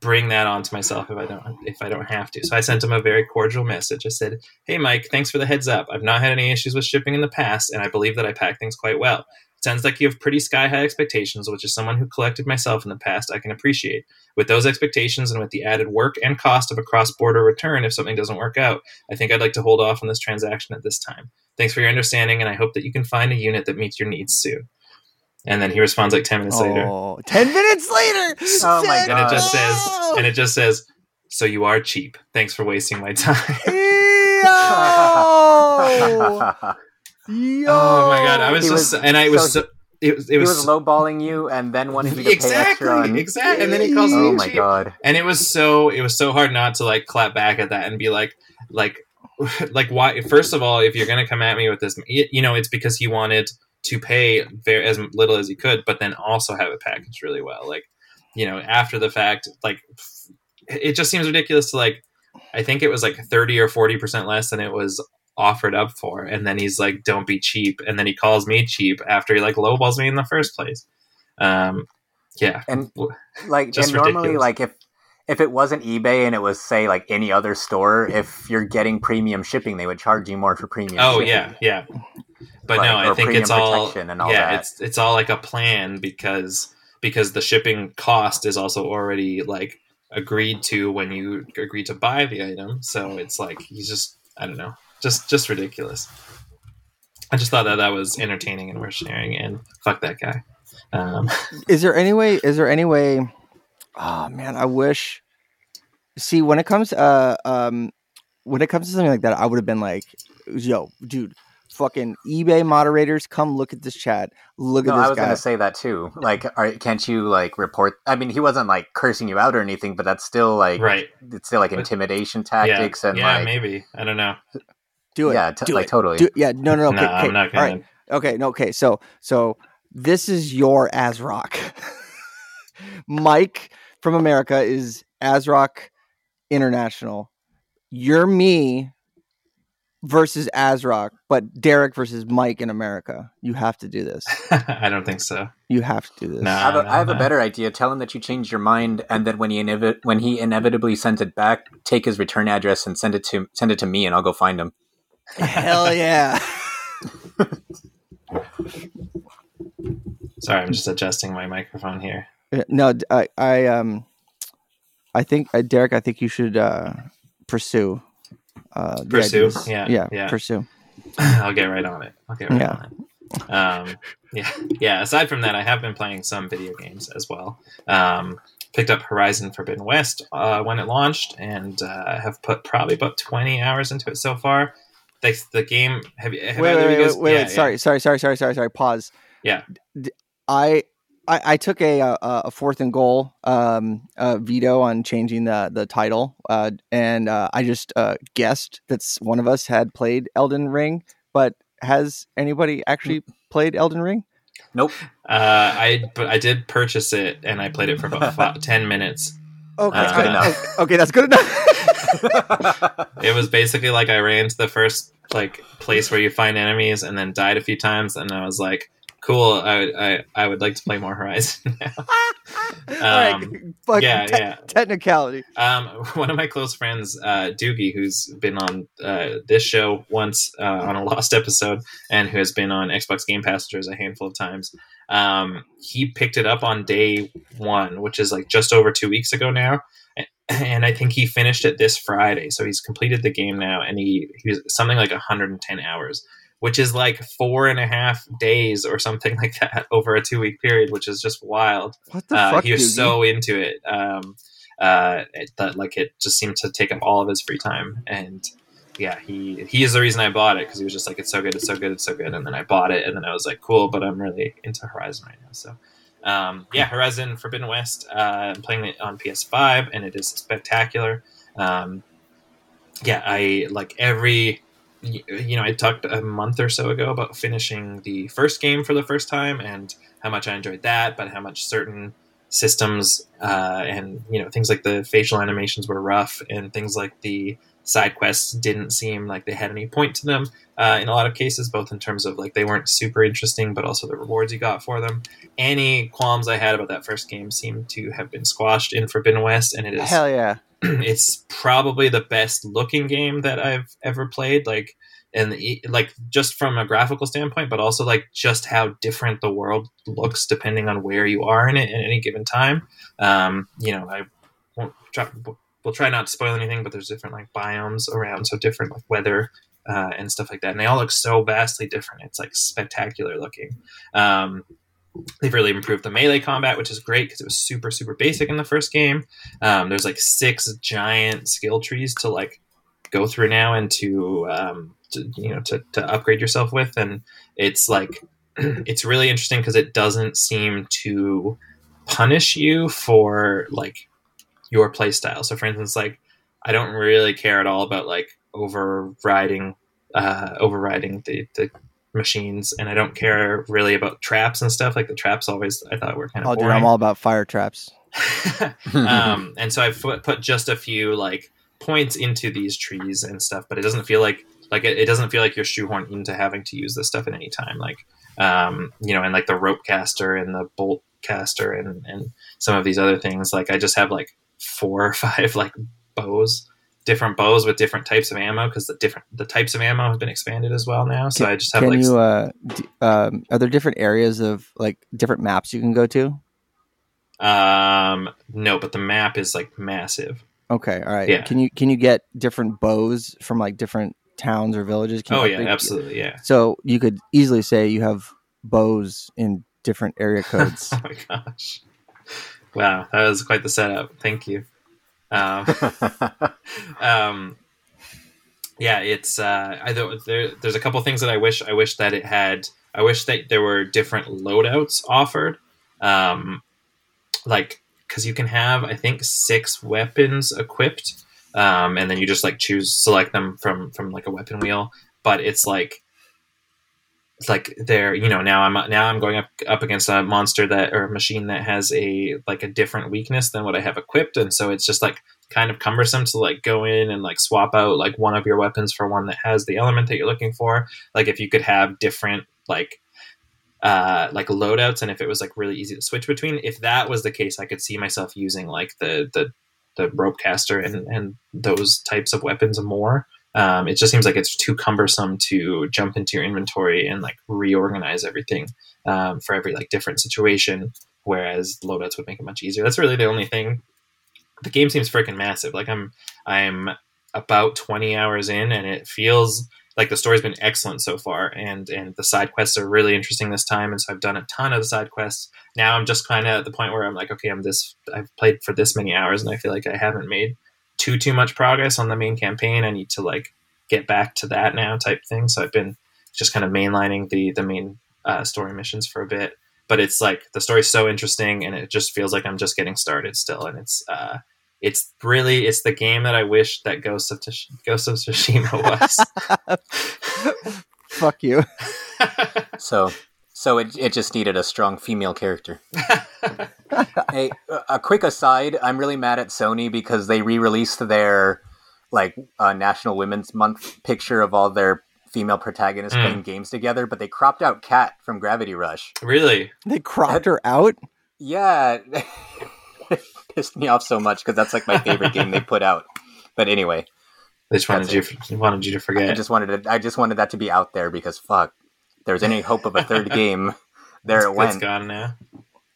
bring that onto myself if I don't if I don't have to. So I sent him a very cordial message. I said, "Hey Mike, thanks for the heads up. I've not had any issues with shipping in the past, and I believe that I pack things quite well. It sounds like you have pretty sky high expectations, which is someone who collected myself in the past I can appreciate. With those expectations and with the added work and cost of a cross border return if something doesn't work out, I think I'd like to hold off on this transaction at this time. Thanks for your understanding, and I hope that you can find a unit that meets your needs soon. And then he responds like 10 minutes oh, later. 10 minutes later! <laughs> Oh my god. And it just says, and it just says, so you are cheap. Thanks for wasting my <laughs> time. <laughs> Yo! Oh my god! I was he just, was, and I was so, so it was, it was, was lowballing you and then wanting to exactly, pay extra. On... Exactly, and then he calls me oh me my cheap. god! And it was so it was so hard not to like clap back at that and be like like <laughs> like why? First of all, if you're gonna come at me with this, you know, it's because he wanted to pay very, as little as he could, but then also have it packaged really well. Like you know after the fact like it just seems ridiculous to like i think it was like 30 or 40 percent less than it was offered up for and then he's like don't be cheap. And then he calls me cheap after he like lowballs me in the first place. Um yeah. And like Just and normally like if if it wasn't ebay and it was say like any other store if you're getting premium shipping they would charge you more for premium oh shipping. yeah yeah. But Like, no i think it's all and all yeah that. it's it's all like a plan because because the shipping cost is also already like agreed to when you agree to buy the item. So it's like he's just i don't know just just ridiculous. I just thought that that was entertaining and worth sharing and fuck that guy. Um <laughs> is there any way is there any way oh man i wish see when it comes uh um when it comes to something like that i would have been like yo dude fucking ebay moderators come look at this chat. Look No, at this I was guy. gonna say that too. Like, are, can't you like report? I mean, he wasn't like cursing you out or anything, but that's still like, right. it's still like But- intimidation yeah tactics and yeah like, maybe. I don't know do it yeah, t- do like it. totally. Do, yeah no no no no <laughs> okay, okay, i'm not all gonna right okay no okay so so this is your azrock <laughs> mike from america is azrock international you're me versus azrock but derek versus mike in america you have to do this <laughs> i don't think so you have to do this No. I have, a, no, I have a better idea. Tell him that you changed your mind, and then when he inevi- when he inevitably sends it back, take his return address and send it to send it to me, and I'll go find him. Hell yeah <laughs> sorry i'm just adjusting my microphone here no I, um i think uh, derek i think you should uh pursue uh Pursue? Yeah, yeah yeah. pursue <laughs> I'll get right on it. I'll get right Yeah. on it. Um, yeah, yeah. Aside from that, I have been playing some video games as well. Um, picked up Horizon Forbidden West uh, when it launched, and uh, have put probably about twenty hours into it so far. The, the game. Have you? Have wait, either wait, wait, guys- wait, yeah, wait, sorry, sorry, sorry, sorry, sorry, sorry. Pause. Yeah. I. I, I took a, a a fourth and goal um, uh, veto on changing the the title, uh, and uh, I just uh, guessed that one of us had played Elden Ring. But has anybody actually played Elden Ring? Nope. Uh, I but I did purchase it, and I played it for about five, <laughs> ten minutes. Okay, That's good uh, enough. Okay, that's good enough. <laughs> It was basically like I ran to the first like place where you find enemies, and then died a few times, and I was like, "Cool, I I, I would like to play more Horizon." <laughs> now. <laughs> Um, fucking yeah, te- yeah. technicality. Um, one of my close friends, uh, Doogie, who's been on uh, this show once uh, on a lost episode, and who has been on Xbox Game Passengers a handful of times, um, he picked it up on day one, which is like just over two weeks ago now. And I think he finished it this Friday, so he's completed the game now, and he he's something like 110 hours, which is like four and a half days or something <laughs> like that over a two week period, which is just wild What the uh, fuck? he was so into it um, uh, it- that like it just seemed to take up all of his free time and yeah he he is the reason i bought it because he was just like it's so good it's so good it's so good and then i bought it and then i was like cool but i'm really into horizon right now so um, yeah horizon forbidden west uh, i'm playing it on ps5 and it is spectacular. Um, yeah i like every you know i talked a month or so ago about finishing the first game for the first time and how much i enjoyed that but how much certain systems uh, and you know things like the facial animations were rough and things like the side quests didn't seem like they had any point to them uh, in a lot of cases both in terms of like they weren't super interesting but also the rewards you got for them any qualms i had about that first game seem to have been squashed in forbidden west and it is Hell yeah. <clears throat> it's probably the best looking game that I've ever played. Like, and e- like just from a graphical standpoint, but also like just how different the world looks depending on where you are in it at any given time. Um, you know, I won't try. We'll try not to spoil anything, but there's different like biomes around, so different like weather uh, and stuff like that, and they all look so vastly different. It's like spectacular looking. Um, they've really improved the melee combat, which is great because it was super super basic in the first game. Um, there's like six giant skill trees to like go through now and to, um, to you know to, to upgrade yourself with, and it's like <clears throat> it's really interesting because it doesn't seem to punish you for like your play style. So, for instance, like I don't really care at all about like overriding uh, overriding the, the machines, and I don't care really about traps and stuff. Like the traps always I thought were kind of Oh, dude, boring. I'm all about fire traps. <laughs> um, and so I've put, put just a few like points into these trees and stuff, but it doesn't feel like like it, it doesn't feel like you're shoehorned into having to use this stuff at any time. Like um, you know, and like the rope caster and the bolt caster and and some of these other things. Like I just have like four or <laughs> five like bows, different bows with different types of ammo because the different the types of ammo have been expanded as well now. So Can- I just have Can like you? Uh, d- um, are there different areas of like different maps you can go to? um no, but the map is like massive. Okay, all right. Yeah. Can you can you get different bows from like different towns or villages? Can you, Oh yeah, absolutely, yeah. So you could easily say you have bows in different area <laughs> codes. Oh my gosh. Wow, that was quite the setup. Thank you. Um, <laughs> um, yeah, it's uh, I there. There's a couple things that I wish I wish that it had. I wish that there were different loadouts offered, um, like because you can have I think six weapons equipped, um, and then you just like choose select them from from like a weapon wheel. But it's like like they're you know now I'm now I'm going up up against a monster that or a machine that has a like a different weakness than what I have equipped, and so it's just like kind of cumbersome to like go in and like swap out like one of your weapons for one that has the element that you're looking for. Like if you could have different like uh like loadouts and if it was like really easy to switch between if that was the case i could see myself using like the the the rope caster and and those types of weapons more um, it just seems like it's too cumbersome to jump into your inventory and like reorganize everything um, for every like different situation whereas loadouts would make it much easier. That's really the only thing. The game seems freaking massive. Like i'm i'm about 20 hours in and it feels like the story's been excellent so far and and the side quests are really interesting this time and so i've done a ton of the side quests. Now i'm just kind of at the point where i'm like okay i'm this i've played for this many hours and i feel like i haven't made too too much progress on the main campaign i need to like get back to that now type thing so i've been just kind of mainlining the the main uh, story missions for a bit but it's like the story's so interesting and it just feels like i'm just getting started still and it's uh it's really it's the game that I wish that Ghost of Tish- Ghost of Tsushima was. <laughs> Fuck you. <laughs> so so it, it just needed a strong female character. <laughs> hey, a- a quick aside, I'm really mad at Sony because they re-released their like uh, National Women's Month picture of all their female protagonists Mm. playing games together, but they cropped out Kat from Gravity Rush. really? They cropped her out. Yeah, it <laughs> pissed me off so much because that's like my favorite game they put out. But anyway, They just wanted That's you wanted you to forget. I forget. just wanted to, I just wanted that to be out there because fuck, there's any hope of a third game, <laughs> there it's, it went. It's gone now.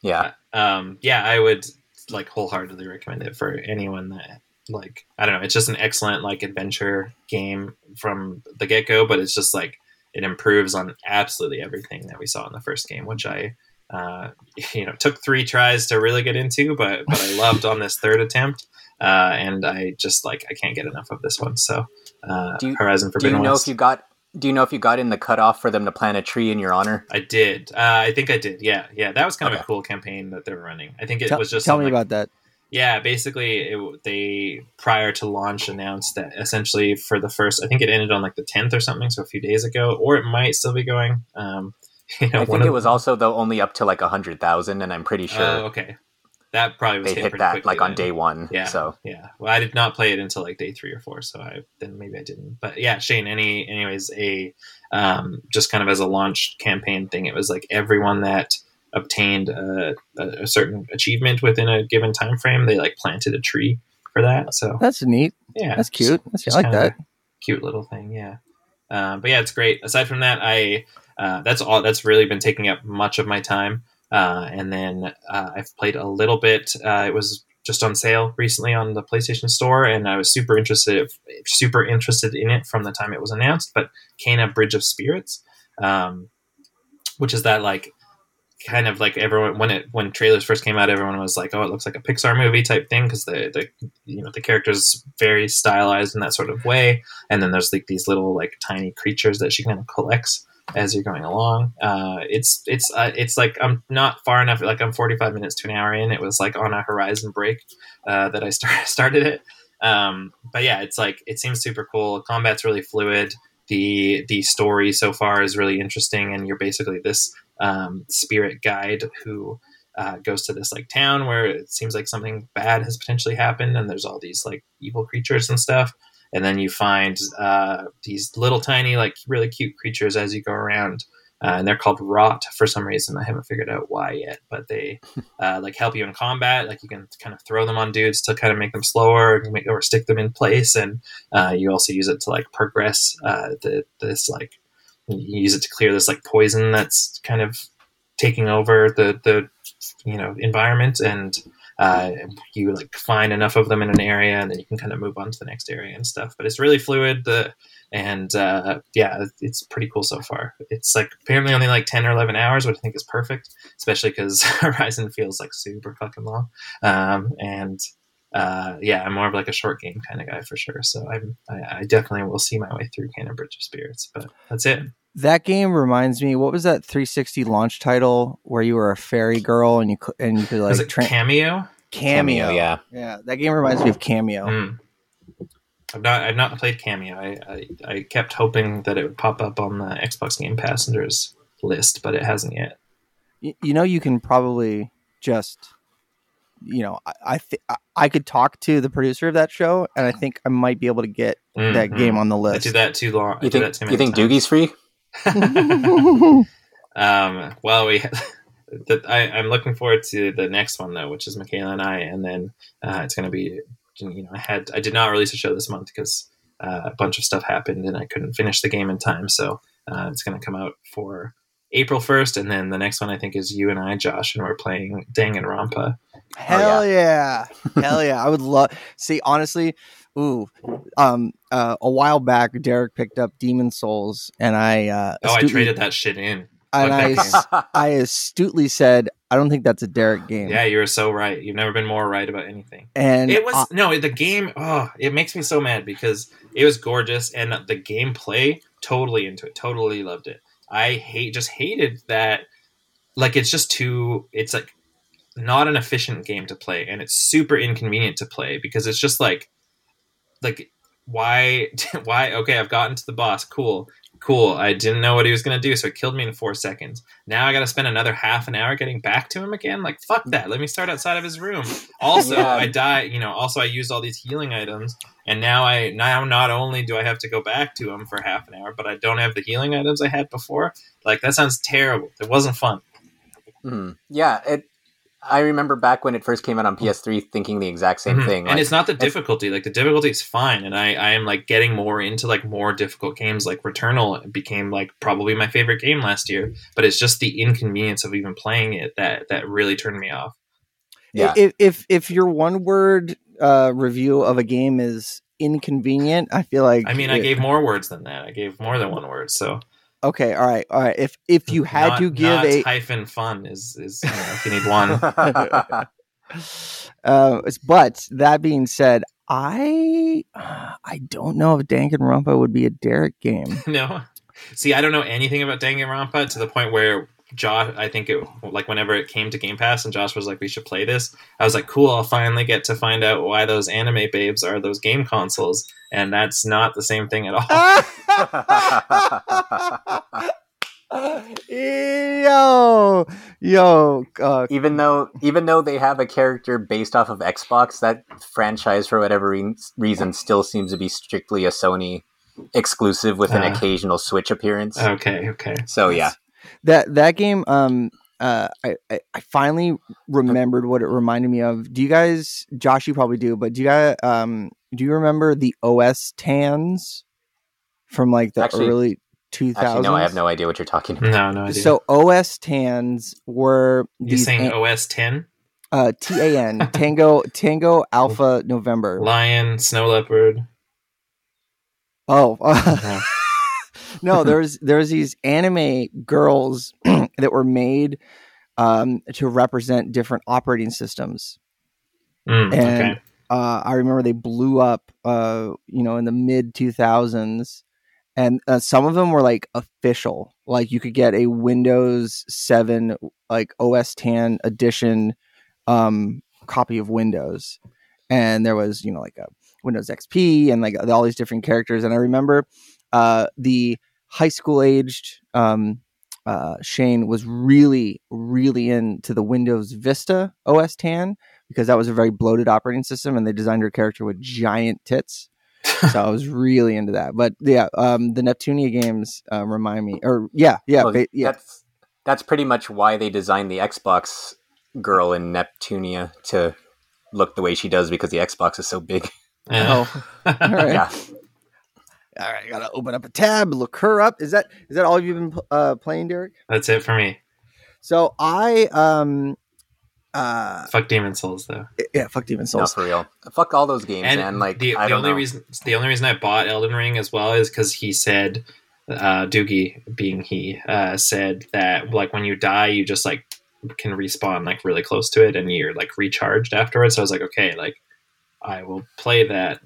Yeah, Um, yeah, I would like wholeheartedly recommend it for anyone that like I don't know. It's just an excellent like adventure game from the get go, but it's just like it improves on absolutely everything that we saw in the first game, which I. Uh, <laughs> you know, took three tries to really get into, but but I <laughs> loved on this third attempt, uh, and I just like I can't get enough of this one. So, uh, Do you- Horizon do you Forbidden know West. if you got? Do you know if you got in the cutoff for them to plant a tree in your honor? I did. Uh, I think I did. Yeah, yeah. That was kind of a cool campaign that they were running. I think it Tell, was just tell me like- about that. Yeah, basically, it, they prior to launch announced that essentially for the first, I think it ended on like the tenth or something, so a few days ago, or it might still be going. Um, <laughs> you know, I think it was also though only up to like a hundred thousand, and I'm pretty sure Oh, okay. That probably was they hit hit that like on then. day one. Yeah. So Yeah. Well, I did not play it until like day three or four, so I then maybe I didn't. But yeah, Shane. Any, anyways, a um, just kind of as a launch campaign thing, it was like everyone that obtained a, a, a certain achievement within a given time frame, they like planted a tree for that. So That's neat. yeah, That's cute. That's, I like kinda that. cute little thing. Yeah. Um, but yeah, it's great. Aside from that, I uh, that's all. That's really been taking up much of my time. Uh, and then uh, I've played a little bit. Uh, it was just on sale recently on the PlayStation Store, and I was super interested, super interested in it from the time it was announced. But Kena Bridge of Spirits, um, which is that like kind of like everyone when it when trailers first came out, everyone was like, "Oh, it looks like a Pixar movie type thing," because the the you know the characters very stylized in that sort of way and then there's like these little like tiny creatures that she kind of collects as you're going along. Uh, it's it's uh, it's like I'm not far enough. Like I'm 45 minutes to an hour in. It was like on a Horizon break uh, that I <laughs> start, started it. Um, but yeah, it's like it seems super cool. Combat's really fluid. The the story so far is really interesting, and you're basically this um, spirit guide who uh, goes to this like town where it seems like something bad has potentially happened, and there's all these like evil creatures and stuff. And then you find uh, these little tiny, like really cute creatures as you go around, uh, and they're called rot for some reason. I haven't figured out why yet, but they <laughs> uh, like help you in combat. Like you can kind of throw them on dudes to kind of make them slower, make, or stick them in place, and uh, you also use it to like progress uh, the, this like you use it to clear this like poison that's kind of taking over the the you know environment and uh, you like find enough of them in an area and then you can kind of move on to the next area and stuff. But it's really fluid the and uh, yeah it's pretty cool so far. It's like apparently only like 10 or 11 hours which i think is perfect especially because <laughs> horizon feels like super fucking long. Um, and uh, yeah i'm more of like a short game kind of guy for sure. So I'm, I, I definitely will see my way through Kena Bridge of Spirits but that's it That game reminds me. What was that 360 launch title where you were a fairy girl and you cou- and you could like was it tra- Kameo Kameo? yeah. yeah. That game reminds me of Kameo. Mm. I've not I've not played Kameo. I, I, I kept hoping that it would pop up on the Xbox Game Passengers list, but it hasn't yet. Y- you know, you can probably just, you know, I I, th- I- I could talk to the producer of that show, and I think I might be able to get that Mhm. game on the list. I list. do that too long. I You do think that too you think times. Doogie's free? <laughs> Um, well, we <laughs> the, I, I'm looking forward to the next one though, which is Michaela and I, and then uh, it's going to be you know I had I did not release a show this month because uh, a bunch of stuff happened and I couldn't finish the game in time, so uh, it's going to come out for April 1st, and then the next one I think is you and I, Josh, and we're playing Danganronpa. Hell yeah. Hell yeah. I would love see honestly, ooh. Um uh a while back Derek picked up Demon Souls and I uh Oh, I traded that shit in. and I, Fuck that s- I astutely said I don't think that's a Derek game. Yeah, you were so right. You've never been more right about anything. And it was uh, no the game oh it makes me so mad because it was gorgeous and the gameplay totally into it totally loved it i hate just hated that like it's just too it's like not an efficient game to play and it's super inconvenient to play because it's just like like why <laughs> why okay i've gotten to the boss cool cool i didn't know what he was going to do so it killed me in four seconds now i gotta spend another half an hour getting back to him again like fuck that let me start outside of his room <laughs> also Yeah. i die you know also i used all these healing items and now i now not only do i have to go back to him for half an hour but i don't have the healing items i had before like that sounds terrible it wasn't fun Hmm. Yeah, it. I remember back when it first came out on PS3, thinking the exact same Mhm. thing. and like- it's not the difficulty like the difficulty is fine and i i am like getting more into like more difficult games like returnal became like probably my favorite game last year but it's just the inconvenience of even playing it that that really turned me off yeah, if if if your one word uh review of a game is inconvenient, I feel like i mean i gave more words than that i gave more than one word so Okay, all right, all right. If if you had not, to give a hyphen fun is is you know, if you need one <laughs> uh, but that being said, I uh, I don't know if Danganronpa would be a Derek game. <laughs> no see i don't know anything about danganronpa to the point where josh i think it like whenever it came to game pass and josh was like we should play this i was like cool i'll finally get to find out why those anime babes are those game consoles and that's not the same thing at all <laughs> yo, yo, uh, even though even though they have a character based off of Xbox, that franchise for whatever re- reason still seems to be strictly a Sony exclusive with an Ah. occasional Switch appearance. okay okay so yeah, that that game. Um, uh, I, I I finally remembered what it reminded me of. Do you guys, Josh? You probably do, but do you guys, um, do you remember the OS Tans from like the Actually- early two actually no, I have no idea what you're talking about. no no idea So OS Tans were you saying an- os 10 uh, T A N <laughs> Tango Tango Alpha November. lion snow leopard Oh, <laughs> Yeah. No, <laughs> there's there's these anime girls <clears throat> that were made um, to represent different operating systems. Mm, And- okay Uh, I remember they blew up, uh, you know, in the mid 2000s, and uh, some of them were like official. Like you could get a Windows 7, like OS-tan edition um, copy of Windows, and there was, you know, like a Windows XP and like all these different characters. And I remember uh, the high school aged um, uh, Shane was really, really into the Windows Vista OS-tan because that was a very bloated operating system, and they designed her character with giant tits. so I was <laughs> really into that. But yeah, um, the Neptunia games uh, remind me, or yeah, yeah, Well, ba- yeah. That's that's pretty much why they designed the Xbox girl in Neptunia to look the way she does because the Xbox is so big. Yeah. Oh, <laughs> all right. Yeah. All right, gotta open up a tab, look her up. Is that is that all you've been uh, playing, Derek? That's it for me. So I um uh Fuck Demon Souls though. yeah, fuck Demon No, Souls. for real. Fuck all those games, And man. Like the, the only know. reason the only reason I bought Elden Ring as well is because he said uh, Doogie being he uh, said that like when you die you just like can respawn like really close to it and you're like recharged afterwards. So I was like, okay, like I will play that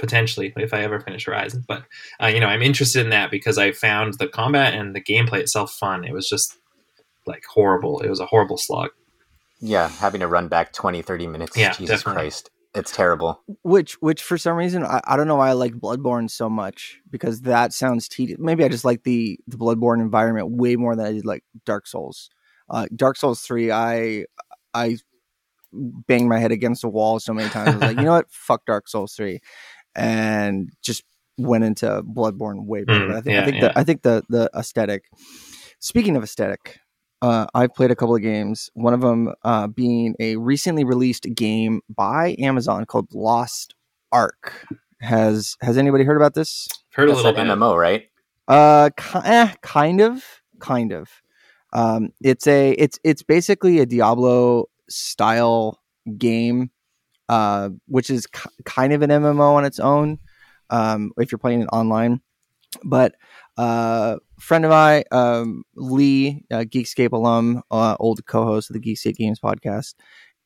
potentially if I ever finish Horizon. But uh, you know, I'm interested in that because I found the combat and the gameplay itself fun. It was just like horrible. It was a horrible slog. yeah, having to run back 20, 30 minutes. Yeah, Jesus definitely. Christ. It's terrible. Which which for some reason I, I don't know why I like Bloodborne so much because that sounds tedious. Maybe I just like the the Bloodborne environment way more than I did like Dark Souls. Uh, Dark Souls three, I I banged my head against the wall so many times. I was like, you know what, fuck Dark Souls three, and just went into Bloodborne way better. Mm, I think yeah, I think yeah. the I think the the aesthetic. Speaking of aesthetic, uh, I've played a couple of games. One of them uh, being a recently released game by Amazon called Lost Ark. Has Has anybody heard about this? Heard a little an bit. MMO, right? Uh, ki- eh, kind of, kind of. Um, it's a it's it's basically a Diablo style game, uh, which is ki- kind of an MMO on its own. Um, if you're playing it online, but uh, friend of mine, um, Lee, uh, Geekscape alum, uh, old co-host of the Geekscape Games podcast,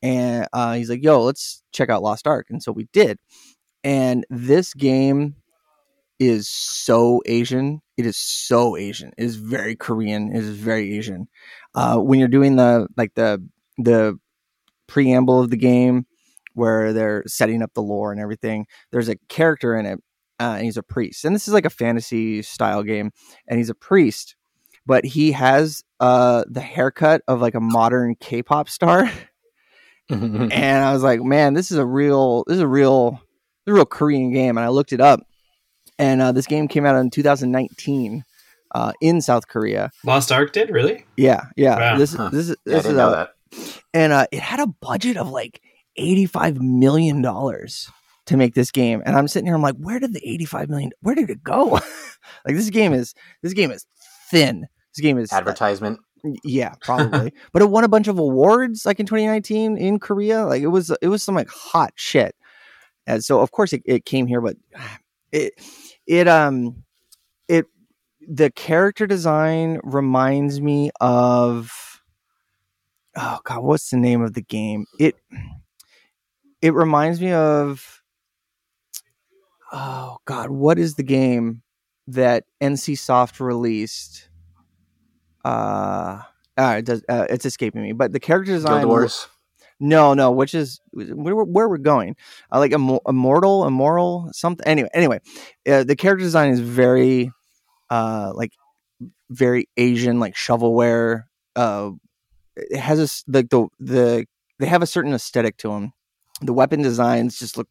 and uh, he's like, "Yo, let's check out Lost Ark," and so we did. And this game is so Asian. It is so Asian. It is very Korean. It is very Asian. Uh, when you're doing the like the the preamble of the game where they're setting up the lore and everything, there's a character in it, uh, and he's a priest. And this is like a fantasy style game, and he's a priest, but he has uh, the haircut of like a modern K-pop star. <laughs> and I was like, man, this is a real, this is a real, this is a real Korean game. And I looked it up, and uh, this game came out in 2019 uh, in South Korea. Lost Ark did really? Yeah, yeah. Wow. This, Huh. this is Yeah, I this didn't is know that. and uh, it had a budget of like 85 million dollars to make this game. And I'm sitting here, I'm like, where did the 85 million? Where did it go? <laughs> like this game is this game is thin. This game is Advertisement. yeah, probably. <laughs> but it won a bunch of awards like in 2019 in Korea. Like it was it was some like hot shit. And so of course it, it came here, but <sighs> it it um it the character design reminds me of oh god, what's the name of the game? It it reminds me of oh god, what is the game that NC Soft released? Uh, uh, it does, uh, it's escaping me, but the character design. Guild Wars. No, no, which is where, we're- where we're going. Uh, like Immo- immortal, immoral, something. Anyway, anyway, uh, the character design is very, uh, like very Asian, like shovelware. Uh, it has a like the the they have a certain aesthetic to them. The weapon designs just look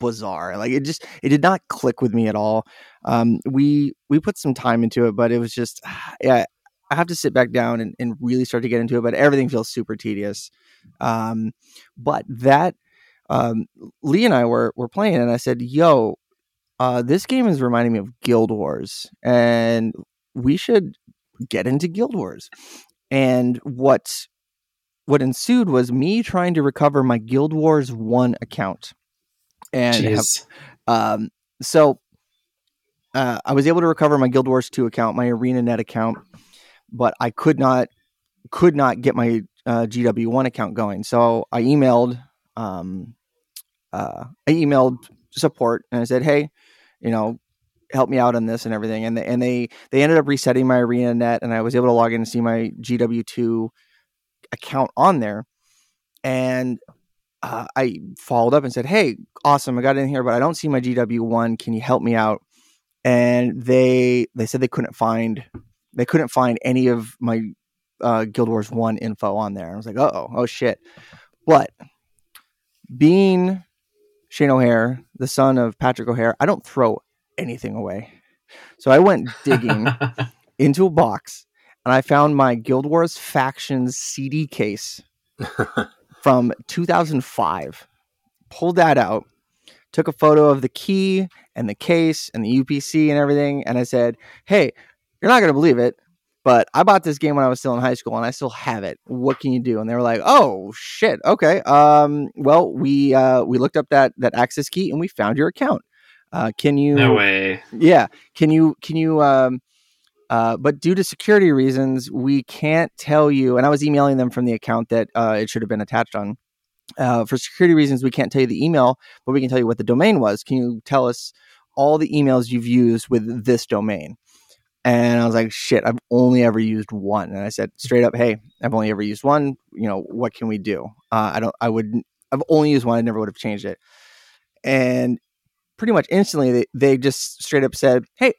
bizarre. Like it just it did not click with me at all. Um, we we put some time into it, but it was just <sighs> yeah. I have to sit back down and, and really start to get into it, but everything feels super tedious. Um, but that um, Lee and I were were playing, and I said, "Yo, uh, this game is reminding me of Guild Wars, and we should get into Guild Wars." And what what ensued was me trying to recover my Guild Wars One account, and have, um, so uh, I was able to recover my Guild Wars 2 account, my ArenaNet account, but I could not could not get my uh, GW1 account going. So I emailed um, uh, I emailed support and I said, "Hey, you know, help me out on this and everything." And they, and they they ended up resetting my ArenaNet, and I was able to log in and see my GW2 account on there. And uh, I followed up and said, "Hey, awesome! I got in here, but I don't see my GW1. Can you help me out?" And they they said they couldn't find they couldn't find any of my uh, Guild Wars One info on there. I was like, oh, oh shit. But being Shane O'Hare, the son of Patrick O'Hare, I don't throw anything away. So I went digging <laughs> into a box and I found my Guild Wars Factions CD case <laughs> from 2005. Pulled that out, took a photo of the key and the case and the UPC and everything. And I said, Hey, you're not going to believe it, but I bought this game when I was still in high school and I still have it. What can you do? And they were like, Oh shit. Okay. Um, well, we, uh, we looked up that, that access key and we found your account. Uh, can you, no way. yeah. Can you, can you, um, uh, but due to security reasons, we can't tell you. And I was emailing them from the account that uh, it should have been attached on. Uh, for security reasons, we can't tell you the email, but we can tell you what the domain was. Can you tell us all the emails you've used with this domain? And I was like, shit, I've only ever used one. And I said straight up, hey, I've only ever used one. You know, what can we do? Uh, I don't, I would, I've only used one. I never would have changed it. And pretty much instantly, they, they just straight up said, hey,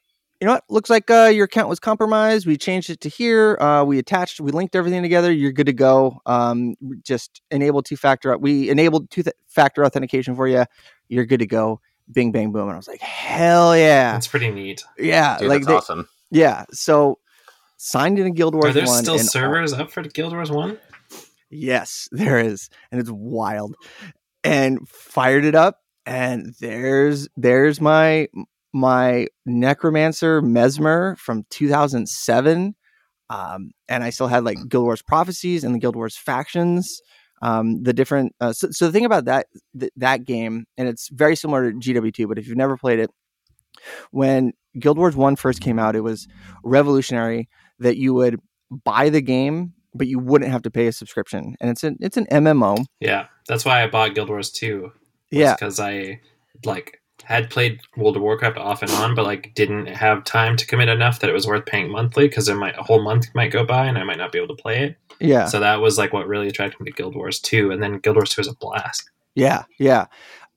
you know what? Looks like uh, your account was compromised. We changed it to here. Uh, we attached, we linked everything together. You're good to go. Um, just enable two factor. We enabled two factor authentication for you. You're good to go. Bing, bang, boom. And I was like, hell yeah. That's pretty neat. Yeah. Dude, like, that's they- awesome. yeah. So signed in a Guild Wars Are there 1. still servers up for Guild Wars 1? Yes, there is, and it's wild. And fired it up, and there's there's my my necromancer mesmer from 2007 um, and i still had like guild wars prophecies and the guild wars factions um, the different uh, so, so the thing about that th- that game and it's very similar to gw2 but if you've never played it when guild wars 1 first came out it was revolutionary that you would buy the game but you wouldn't have to pay a subscription and it's an it's an mmo Yeah, that's why I bought Guild Wars 2. yeah because I like had played World of Warcraft off and on, but like didn't have time to commit enough that it was worth paying monthly because there might a whole month might go by and I might not be able to play it. yeah So that was like what really attracted me to Guild Wars 2, and then Guild Wars 2 is a blast. Yeah, yeah.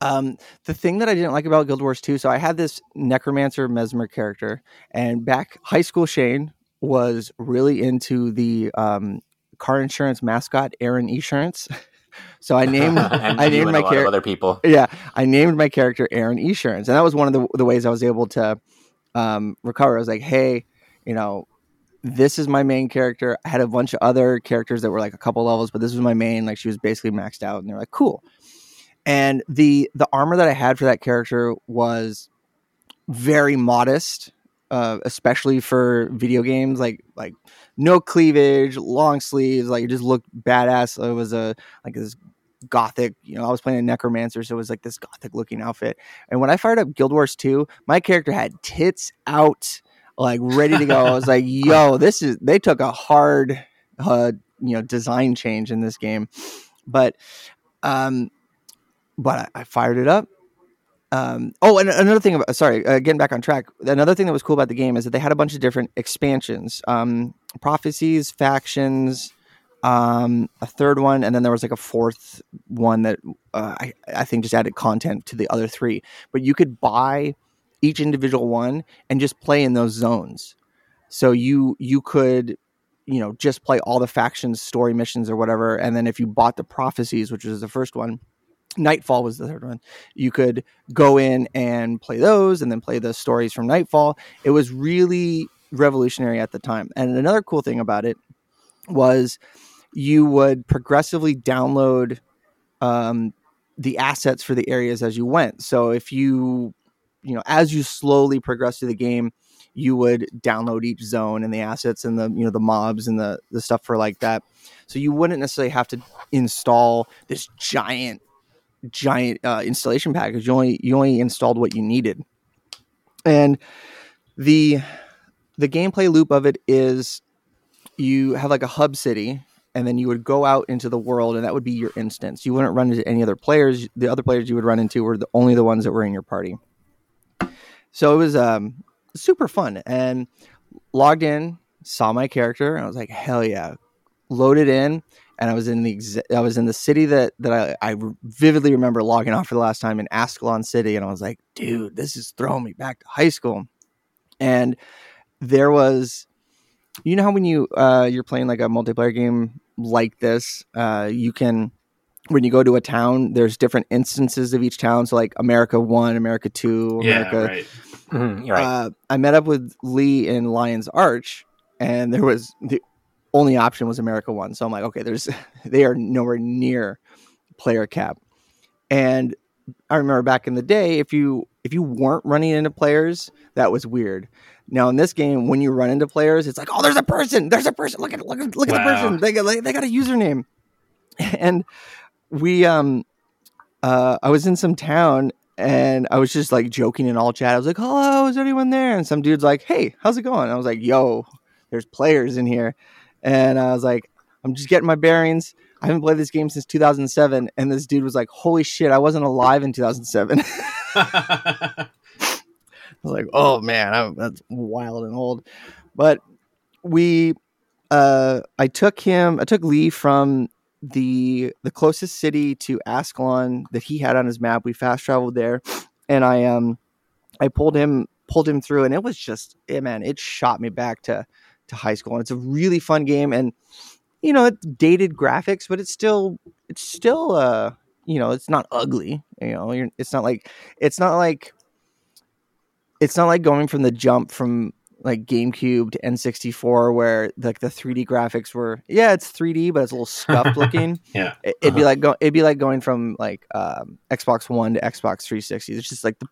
Um, the thing that I didn't like about Guild Wars 2, so I had this Necromancer Mesmer character, and back high school Shane was really into the um, car insurance mascot Erin Esurance. <laughs> so I named <laughs> I named my a lot of character other people. yeah, I named my character Erin Esurance, and that was one of the, the ways I was able to um, recover. I was like, hey, you know, this is my main character. I had a bunch of other characters that were like a couple levels, but this was my main. Like she was basically maxed out, and they're like, cool. And the the armor that I had for that character was very modest, uh, especially for video games. Like like no cleavage, long sleeves. Like it just looked badass. It was a like this gothic. You know, I was playing a necromancer, so it was like this gothic looking outfit. And when I fired up Guild Wars 2, my character had tits out, like ready to go. I was like, <laughs> yo, this is they took a hard uh, you know, design change in this game. But um but I, I fired it up. Um, oh, and another thing about sorry, uh, getting back on track. Another thing that was cool about the game is that they had a bunch of different expansions, um, prophecies, factions, um, a third one, and then there was like a fourth one that uh, I, I think just added content to the other three. But you could buy each individual one and just play in those zones. So you you could you know just play all the factions, story missions, or whatever, and then if you bought the prophecies, which was the first one. Nightfall was the third one. You could go in and play those and then play the stories from Nightfall. It was really revolutionary at the time. And another cool thing about it was you would progressively download um, the assets for the areas as you went. So if you, you know, as you slowly progress through the game, you would download each zone and the assets and the you know the mobs and the the stuff for like that. So you wouldn't necessarily have to install this giant giant uh, installation package. You only you only installed what you needed, and the the gameplay loop of it is you have like a hub city, and then you would go out into the world, and that would be your instance. You wouldn't run into any other players. The other players you would run into were the, only the ones that were in your party. So it was um, super fun, and logged in, saw my character, and I was like, hell yeah, loaded in and I was in the exa- I was in the city that that I, I vividly remember logging off for the last time in Ascalon City, and I was like, dude, this is throwing me back to high school. And there was you know how when you uh, you're playing like a multiplayer game like this, uh, you can when you go to a town, there's different instances of each town. So like America One, America Two, Yeah, America. right. Mhm, you're right. Uh, I met up with Lee in Lion's Arch, and there was the only option was America One. So I'm like, okay, there's <laughs> they are nowhere near player cap. And I remember back in the day, if you if you weren't running into players, that was weird. Now in this game, when you run into players, it's like, oh, there's a person, there's a person. Look at look at look at the person. They got they got a username, <laughs> and we um uh I was in some town and I was just like joking in all chat. I was like, "Hello, is anyone there?" And some dude's like, "Hey, how's it going?" I was like, "Yo, there's players in here," and I was like, "I'm just getting my bearings." I haven't played this game since 2007, and this dude was like, "Holy shit, I wasn't alive in 2007." <laughs> <laughs> Like, "Oh man, I, that's wild and old." But we, uh, I took him, I took Lee from the the closest city to Ascalon that he had on his map. We fast traveled there, and I um, I pulled him pulled him through, and it was just, yeah, man, it shot me back to to high school, and it's a really fun game, and you know, it's dated graphics, but it's still it's still uh, you know, it's not ugly. You know, it's not like it's not like it's not like going from the jump from like GameCube to N64 where like the 3D graphics were yeah it's 3D but it's a little scuffed <laughs> looking. Yeah. It, would be like go, it'd be like going from like um, Xbox One to Xbox 360. It's just like the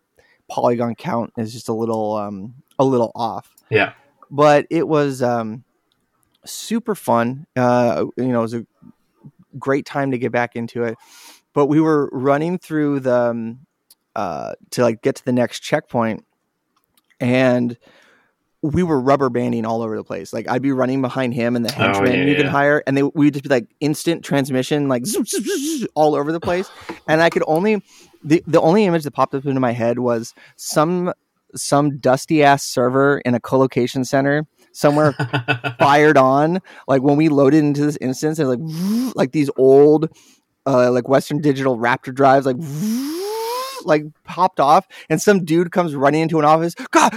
polygon count is just a little um a little off. Yeah. But it was um super fun. Uh you know, it was a great time to get back into it. But we were running through the um, uh to like get to the next checkpoint and we were rubber banding all over the place. Like I'd be running behind him and the henchmen yeah, you can yeah. hire, and they we'd just be like instant transmission, like zoom, zoom, zoom, zoom, all over the place. <sighs> and I could only the the only image that popped up into my head was some some dusty ass server in a co-location center somewhere <laughs> fired on. Like when we loaded into this instance, it was like like these old uh like Western Digital Raptor drives like like popped off and some dude comes running into an office. God,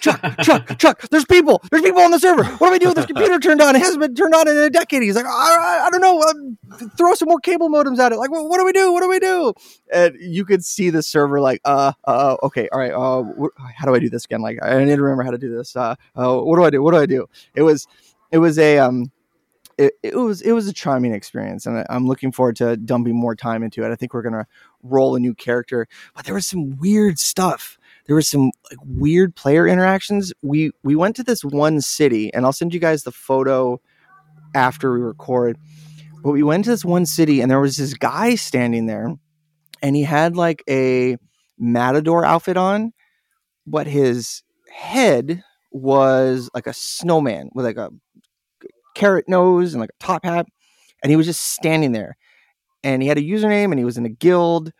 Chuck, Chuck, <laughs> Chuck, there's people. There's people on the server. What do we do with this <laughs> computer turned on? It hasn't been turned on in a decade. He's like, I, I, I don't know. Um, throw some more cable modems at it. Like, what, what do we do? What do we do? And you could see the server like, uh, uh, okay, all right. Uh, wh- how do I do this again? Like, I need to remember how to do this. Uh, uh, what do I do? What do I do? It was, it was a, um, it, it was it was a charming experience, and I, I'm looking forward to dumping more time into it. I think we're gonna roll a new character, but there was some weird stuff. There was some like weird player interactions. We we went to this one city, and I'll send you guys the photo after we record. But we went to this one city, and there was this guy standing there, and he had like a matador outfit on, but his head was like a snowman with like a carrot nose and like a top hat, and he was just standing there. And he had a username, and he was in a guild,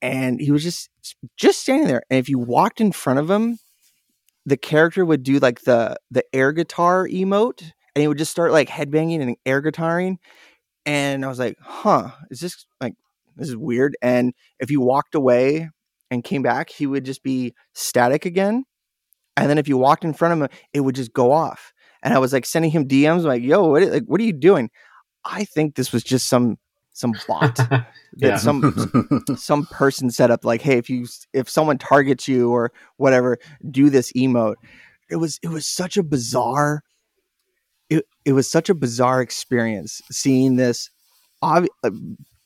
and he was just just standing there. And if you walked in front of him, the character would do like the the air guitar emote, and he would just start like headbanging and air guitaring. And I was like, huh, is this like this is weird? And if you walked away and came back, he would just be static again. And then if you walked in front of him, it would just go off. And I was like sending him DMs like, "Yo, what like what are you doing?" I think this was just some some <laughs> bot that Yeah. some <laughs> some person set up like, "Hey, if you if someone targets you or whatever, do this emote." It was it was such a bizarre it, it was such a bizarre experience seeing this obvi- uh,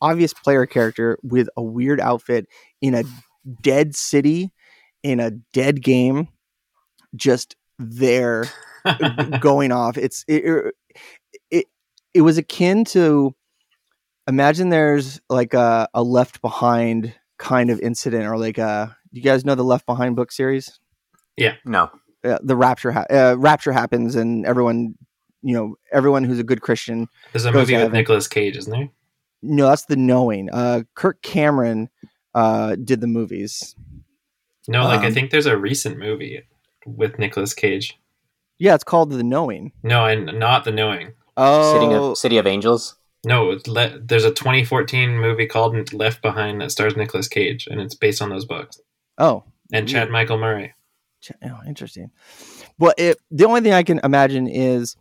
obvious player character with a weird outfit in a dead city in a dead game just there <laughs> going off. It's it, it it was akin to imagine there's like a, a left behind kind of incident or like a you guys know the left behind book series Yeah. no. uh, the rapture ha- uh, rapture happens and everyone you know everyone who's a good christian There's a movie with heaven. Nicolas Cage, isn't there? no that's the knowing uh kirk cameron uh did the movies No, like I Um, think there's a recent movie with Nicolas Cage. yeah it's called the knowing No, and not The Knowing. City oh of City of Angels. No, le- there's a 2014 movie called Left Behind that stars Nicolas Cage, and it's based on those books. oh And Chad Michael Murray. Ch- Oh, interesting. but it the only thing I can imagine is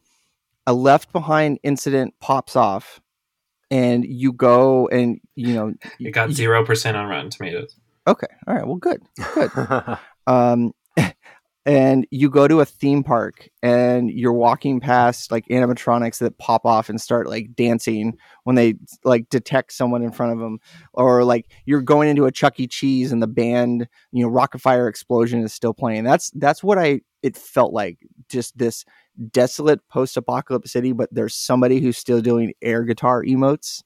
a left behind incident pops off, and you go and you know It got zero percent on Rotten Tomatoes. okay, all right, well, good, good. <laughs> um, and you go to a theme park and you're walking past like animatronics that pop off and start like dancing when they like detect someone in front of them or like you're going into a chuck e. Cheese and the band you know Rock-afire Explosion is still playing. That's that's what i it felt like just this desolate post-apocalypse city but there's somebody who's still doing air guitar emotes.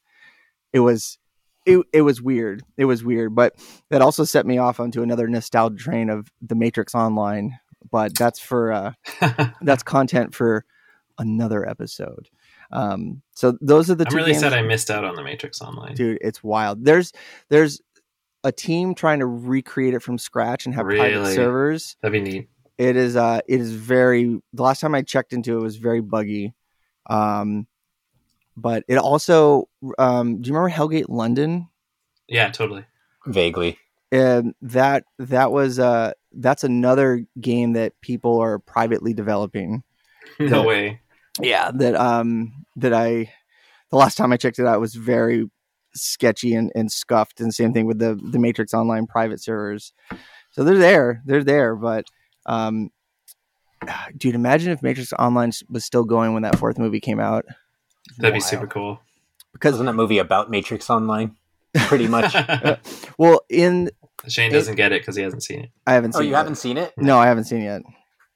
It was it, it was weird. It was weird but that also set me off onto another nostalgia train of the matrix online but that's for uh <laughs> that's content for another episode um so those are the I'm two really games- sad I missed out on the Matrix Online. dude it's wild there's there's a team trying to recreate it from scratch and have private servers That'd be neat. it is uh it is very the last time i checked into it was very buggy um but it also um do you remember hellgate london Yeah, totally. Vaguely. And that that was uh that's another game that people are privately developing No Yeah. way. yeah that um that i the last time i checked it out was very sketchy and, and scuffed and same thing with the the matrix online private servers so they're there they're there but um dude imagine if matrix online was still going when that fourth movie came out That'd be super cool. because Wasn't that movie about Matrix Online? Pretty much. <laughs> <laughs> well in Shane doesn't get it because he hasn't seen it. i haven't seen. It. Oh, you it haven't seen it? no i haven't seen it yet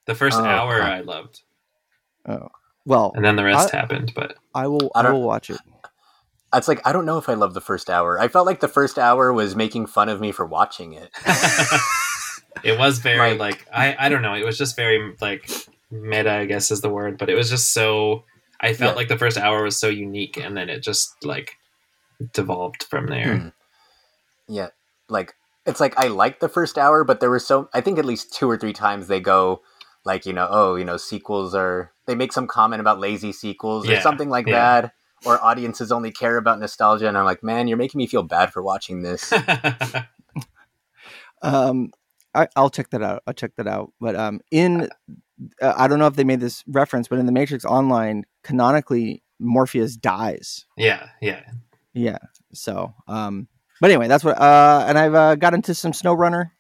The first Oh, hour huh. I loved, oh well and then the rest I- happened. But i will I i, don't- will watch it It's like I don't know if I love the first hour. I felt like the first hour was making fun of me for watching it. <laughs> it was very Like- like I I don't know. It was just very like meta, I guess is the word. But it was just so. I felt Yeah. like the first hour was so unique, and then it just like devolved from there. Hmm. Yeah, like it's like I liked the first hour, but there were so I think at least two or three times they go like you know oh you know sequels are they make some comment about lazy sequels or something like yeah. that. Or audiences only care about nostalgia, and I'm like, man, you're making me feel bad for watching this. <laughs> Um, I, I'll check that out. I'll check that out. But um, in uh, I don't know if they made this reference, but in the Matrix Online, canonically Morpheus dies. yeah, yeah. Yeah. So, um, but anyway, that's what. Uh, and I've uh, got into some SnowRunner,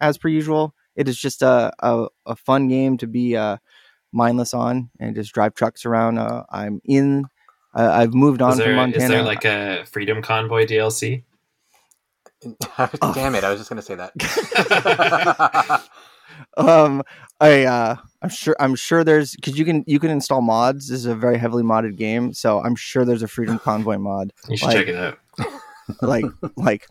as per usual. It is just a a, a fun game to be uh, mindless on and just drive trucks around. Uh, I'm in. Uh, I've moved on Is from there, Montana. is there like a Freedom Convoy DLC? <laughs> Damn it! I was just gonna say that. <laughs> um i uh i'm sure i'm sure there's because you can you can install mods this is a very heavily modded game so i'm sure there's a freedom convoy mod You should Like- check it out. Like like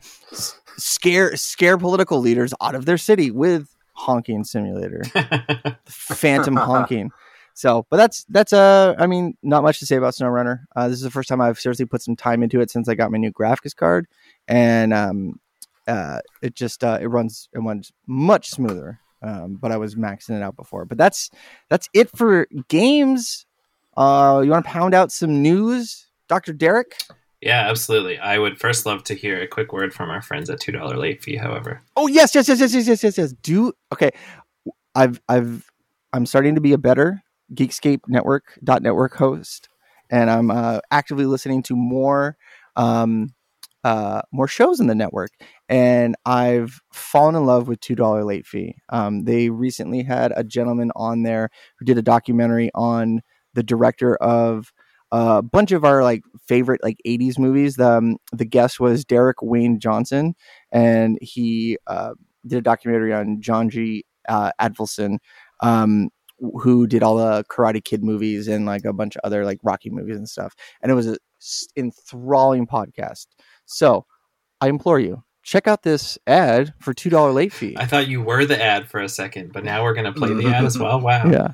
scare scare political leaders out of their city with honking simulator. <laughs> Phantom honking. So but that's that's uh i mean not much to say about snowrunner. Uh, this is the first time i've seriously put some time into it since i got my new graphics card. And um uh it just uh it runs it runs much smoother um but i was maxing it out before. But that's that's it for games. Uh you want to pound out some news? Dr derek yeah, absolutely. I would first love to hear a quick word from our friends at two dollar late fee. However, Oh yes, yes, yes, yes, yes, yes, yes, yes. Do okay. I've I've I'm starting to be a better Geekscape Network dot network host, and I'm uh, actively listening to more um, uh, more shows in the network. And I've fallen in love with two dollar late fee. Um, they recently had a gentleman on there who did a documentary on the director of a bunch of our like favorite like 80s movies the um, the guest was Derek Wayne Johnson and he uh, did a documentary on John G. Uh, Avildsen, um, who did all the Karate Kid movies and like a bunch of other like Rocky movies and stuff. And it was a s- enthralling podcast. So I implore you, check out this ad for two dollar late fee. I thought you were the ad for a second, but now we're gonna play the ad as well. <laughs> Wow. Yeah.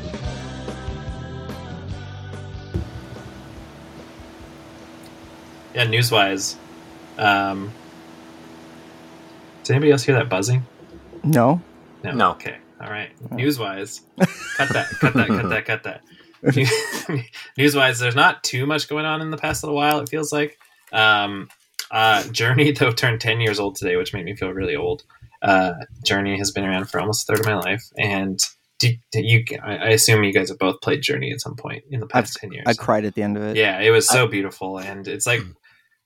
Yeah, newswise. Um, did anybody else hear that buzzing? No. No. No. Okay. All right. Newswise, <laughs> cut that. Cut that. Cut that. Cut that. <laughs> Newswise, there's not too much going on in the past little while. It feels like. Um, uh, Journey though turned 10 years old today, which made me feel really old. Uh, Journey has been around for almost a third of my life, and do, do you? I I assume you guys have both played Journey at some point in the past 10 years. I cried at the end of it. Yeah, it was so beautiful, and it's like.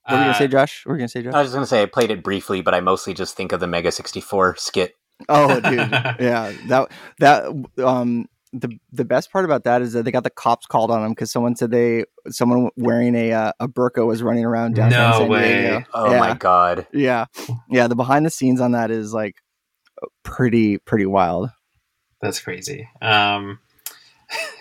What were you gonna uh, say, Josh? What were you gonna say, Josh? I was just gonna say I played it briefly, but I mostly just think of the Mega sixty four skit. Oh, dude, <laughs> yeah, that that um the the best part about that is that they got the cops called on them because someone said they someone wearing a uh, a burqa was running around downtown No San way. Diego. Oh yeah, my god! yeah, yeah. The behind the scenes on that is like pretty pretty wild. That's crazy. Um,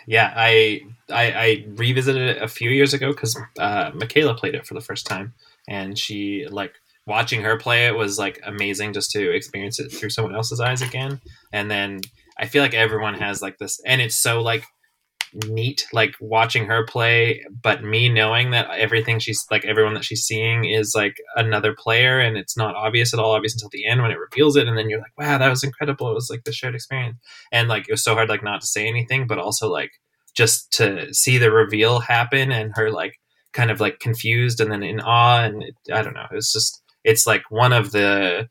yeah, I, I I revisited it a few years ago because uh, Michaela played it for the first time, and she like watching her play it was like amazing just to experience it through someone else's eyes again. And then I feel like everyone has like this, and it's so like neat like watching her play but me knowing that everything she's like everyone that she's seeing is like another player and it's not obvious at all obvious until the end when it reveals it and then you're like wow that was incredible. It was like the shared experience. And like it was so hard like not to say anything but also like just to see the reveal happen and her like kind of like confused and then in awe and it, i don't know it's just it's like one of the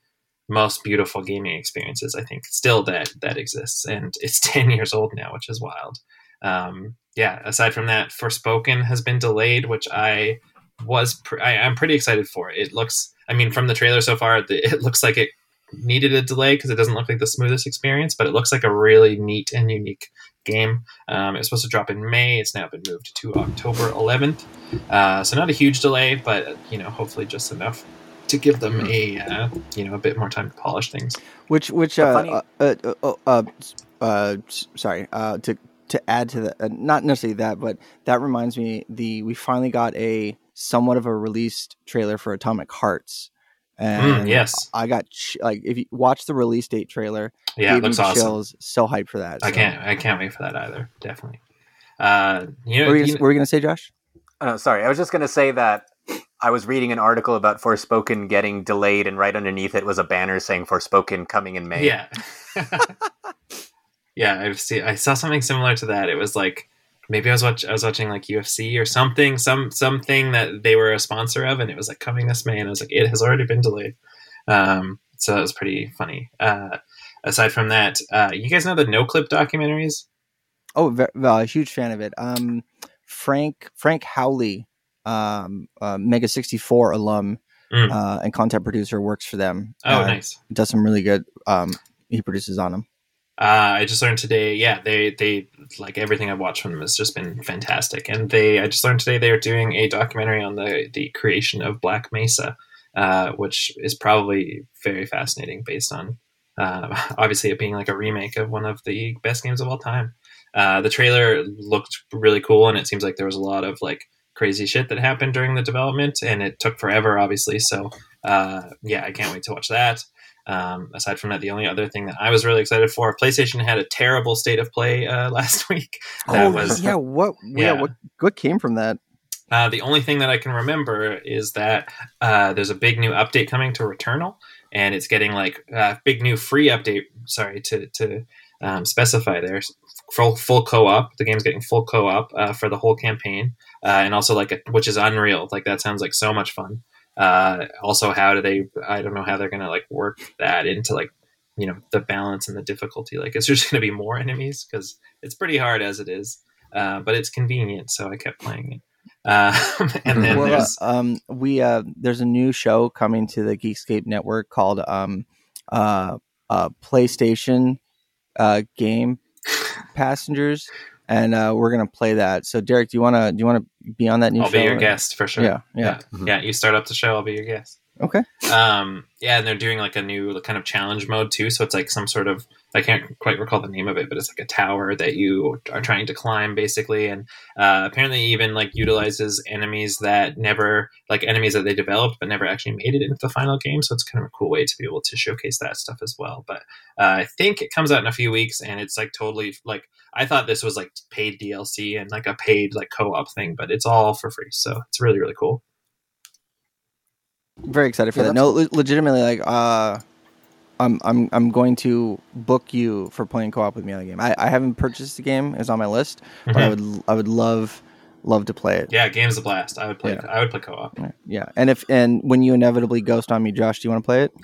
most beautiful gaming experiences i think still that that exists and it's <laughs> 10 years old now which is wild um, yeah, aside from that, Forspoken has been delayed, which I was pr- I, I'm pretty excited for. It looks, I mean, from the trailer so far, the, it looks like it needed a delay because it doesn't look like the smoothest experience, but it looks like a really neat and unique game. Um, it was supposed to drop in May. It's now been moved to October 11th, uh, so not a huge delay, but you know, hopefully just enough to give them a uh, you know a bit more time to polish things. Which which uh, funny- uh, uh, uh, uh, uh, s- sorry uh, to to add to that, uh, not necessarily that, but that reminds me the we finally got a somewhat of a released trailer for Atomic Hearts. And Mm, yes. I got ch- like if you watch the release date trailer, Yeah, it gave me looks awesome. chills. So hyped for that. I can't I can't wait for that either. Definitely. Uh, you know, What were you, you gonna, were you gonna say, Josh? Oh, sorry, I was just gonna say that I was reading an article about Forspoken getting delayed, and right underneath it was a banner saying Forspoken coming in May. Yeah. <laughs> <laughs> yeah, I've seen I saw something similar to that. It was like maybe I was watch I was watching like UFC or something, some something that they were a sponsor of and it was like coming this May and I was like, it has already been delayed. Um so that was pretty funny. Uh aside from that, uh you guys know the Noclip documentaries? Oh, well, a huge fan of it. Um, Frank Frank Howley, um, uh, Mega sixty four alum Mm. uh, and content producer, works for them. Oh Uh, nice. Does some really good. Um, he produces on them. Uh, I just learned today. Yeah, they they like everything I've watched from them has just been fantastic. And they, I just learned today they are doing a documentary on the the creation of Black Mesa, uh, which is probably very fascinating based on uh, <laughs> obviously it being like a remake of one of the best games of all time. Uh, the trailer looked really cool, and it seems like there was a lot of like crazy shit that happened during the development, and it took forever, obviously. So uh, yeah, I can't wait to watch that. Um, aside from that, the only other thing that I was really excited for, PlayStation had a terrible state of play uh, <laughs> last week. That oh was yeah, what? Yeah, yeah. what? What came from that? uh, the only thing that I can remember is that uh, there's a big new update coming to Returnal, and it's getting like a big new free update. Sorry to to um, specify there, full full co-op. The game's getting full co-op uh, for the whole campaign, uh, and also like a, which is unreal. Like that sounds like so much fun. Uh, also, how do they? I don't know how they're gonna like work that into like you know the balance and the difficulty. Like, is there <laughs> just gonna be more enemies? Because it's pretty hard as it is, uh, but it's convenient, so I kept playing it. Uh, <laughs> and then well, uh, there's um, we uh, there's a new show coming to the Geekscape network called um, uh, uh, PlayStation uh, Game <laughs> Passengers, and uh, we're gonna play that. So, Derek, do you wanna do you wanna be on that new I'll show? be your guest for sure. Yeah, yeah. yeah, yeah. You start up the show, I'll be your guest. Okay. Um, yeah, and they're doing like a new kind of challenge mode too. So it's like some sort of I can't quite recall the name of it, but it's like a tower that you are trying to climb, basically. And uh, apparently, even like utilizes enemies that never, like enemies that they developed but never actually made it into the final game. So it's kind of a cool way to be able to showcase that stuff as well. But uh, I think it comes out in a few weeks, and it's like totally like I thought this was like paid DLC and like a paid like co-op thing, but it's all for free. So it's really really cool. Very excited for Yeah, that. No, le- legitimately, like, uh, I'm I'm I'm going to book you for playing co-op with me on the game. I, I haven't purchased the game; it's on my list, but I would I would love love to play it. Yeah, game's a blast. I would play. Yeah. I would play co-op. Yeah, yeah. And if and when you inevitably ghost on me, Josh, do you want to play it? <laughs>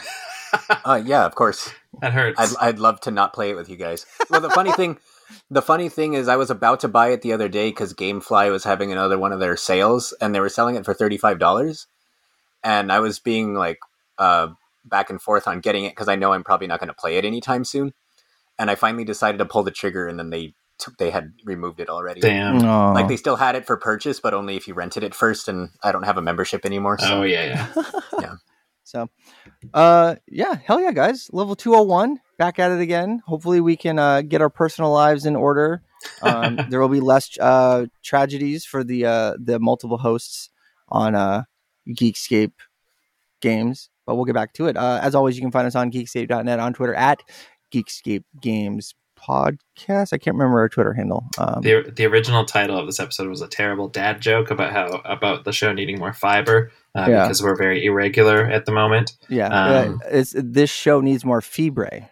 Uh, yeah, of course. That hurts. I'd, I'd love to not play it with you guys. Well, the funny thing, the funny thing is, I was about to buy it the other day because GameFly was having another one of their sales, and they were selling it for thirty five dollars. And I was being like uh, back and forth on getting it because I know I'm probably not going to play it anytime soon. And I finally decided to pull the trigger, and then they took, they had removed it already. Damn. No. Like they still had it for purchase, but only if you rented it first. And I don't have a membership anymore. So Oh yeah, yeah. <laughs> So, uh, yeah, hell yeah, guys! Level two hundred one, back at it again. Hopefully, we can uh, get our personal lives in order. Um, <laughs> there will be less uh, tragedies for the uh, the multiple hosts on uh, Geekscape games, but we'll get back to it. Uh, as always, you can find us on Geekscape.net on Twitter at Geekscape Games Podcast. I can't remember our Twitter handle. Um, the the original title of this episode was a terrible dad joke about how about the show needing more fiber uh, Yeah. because we're very irregular at the moment. yeah, um, uh, it's this show needs more fibre.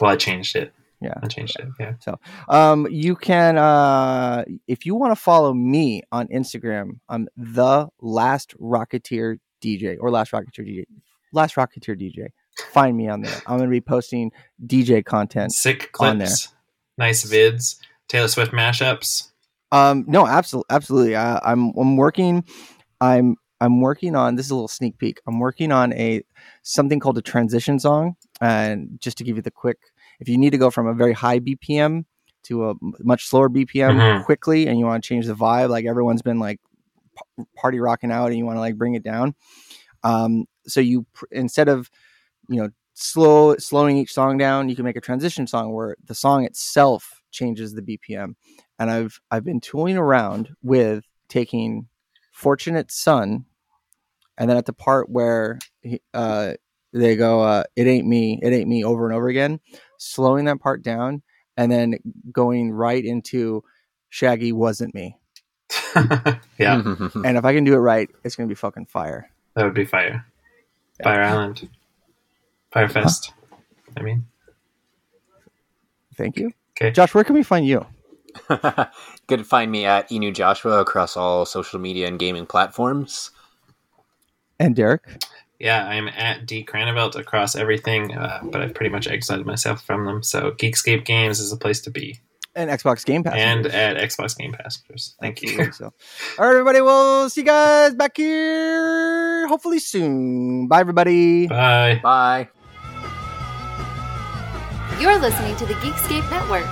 Well, I changed it. Yeah. I changed it. Yeah. So, um, you can, uh, if you want to follow me on Instagram, I'm the Last Rocketeer DJ or Last Rocketeer DJ, Last Rocketeer DJ. Find me on there. I'm going to be posting DJ content. Sick on there. clips, nice vids, Taylor Swift mashups. Um, no, absolutely, absolutely. Uh, I'm, I'm working. I'm, I'm working on. This is a little sneak peek. I'm working on a something called a transition song, and just to give you the quick, if you need to go from a very high BPM to a much slower BPM Mhm. quickly, and you want to change the vibe, like everyone's been like p- party rocking out, and you want to like bring it down. Um, so you pr- instead of you know slow slowing each song down, you can make a transition song where the song itself changes the BPM. And I've I've been tooling around with taking "Fortunate Son," and then at the part where he, uh, they go, uh, "It ain't me, it ain't me," over and over again, slowing that part down, and then going right into "Shaggy wasn't me." <laughs> yeah. <laughs> And if I can do it right, it's gonna be fucking fire. that would be fire. Fire Island, Firefest. I mean, Thank you, okay. Josh. Where can we find you? <laughs> Good to find me at Inu Joshua across all social media and gaming platforms. And Derek. Yeah, I'm at D Cranevelt across everything, uh, but I've pretty much exiled myself from them. So Geekscape Games is a place to be, and Xbox Game Pass. and at Xbox Game Passengers. Thank you. <laughs> So, all right, everybody. We'll see you guys back here hopefully soon. Bye, everybody. Bye. Bye. You're listening to the Geekscape Network.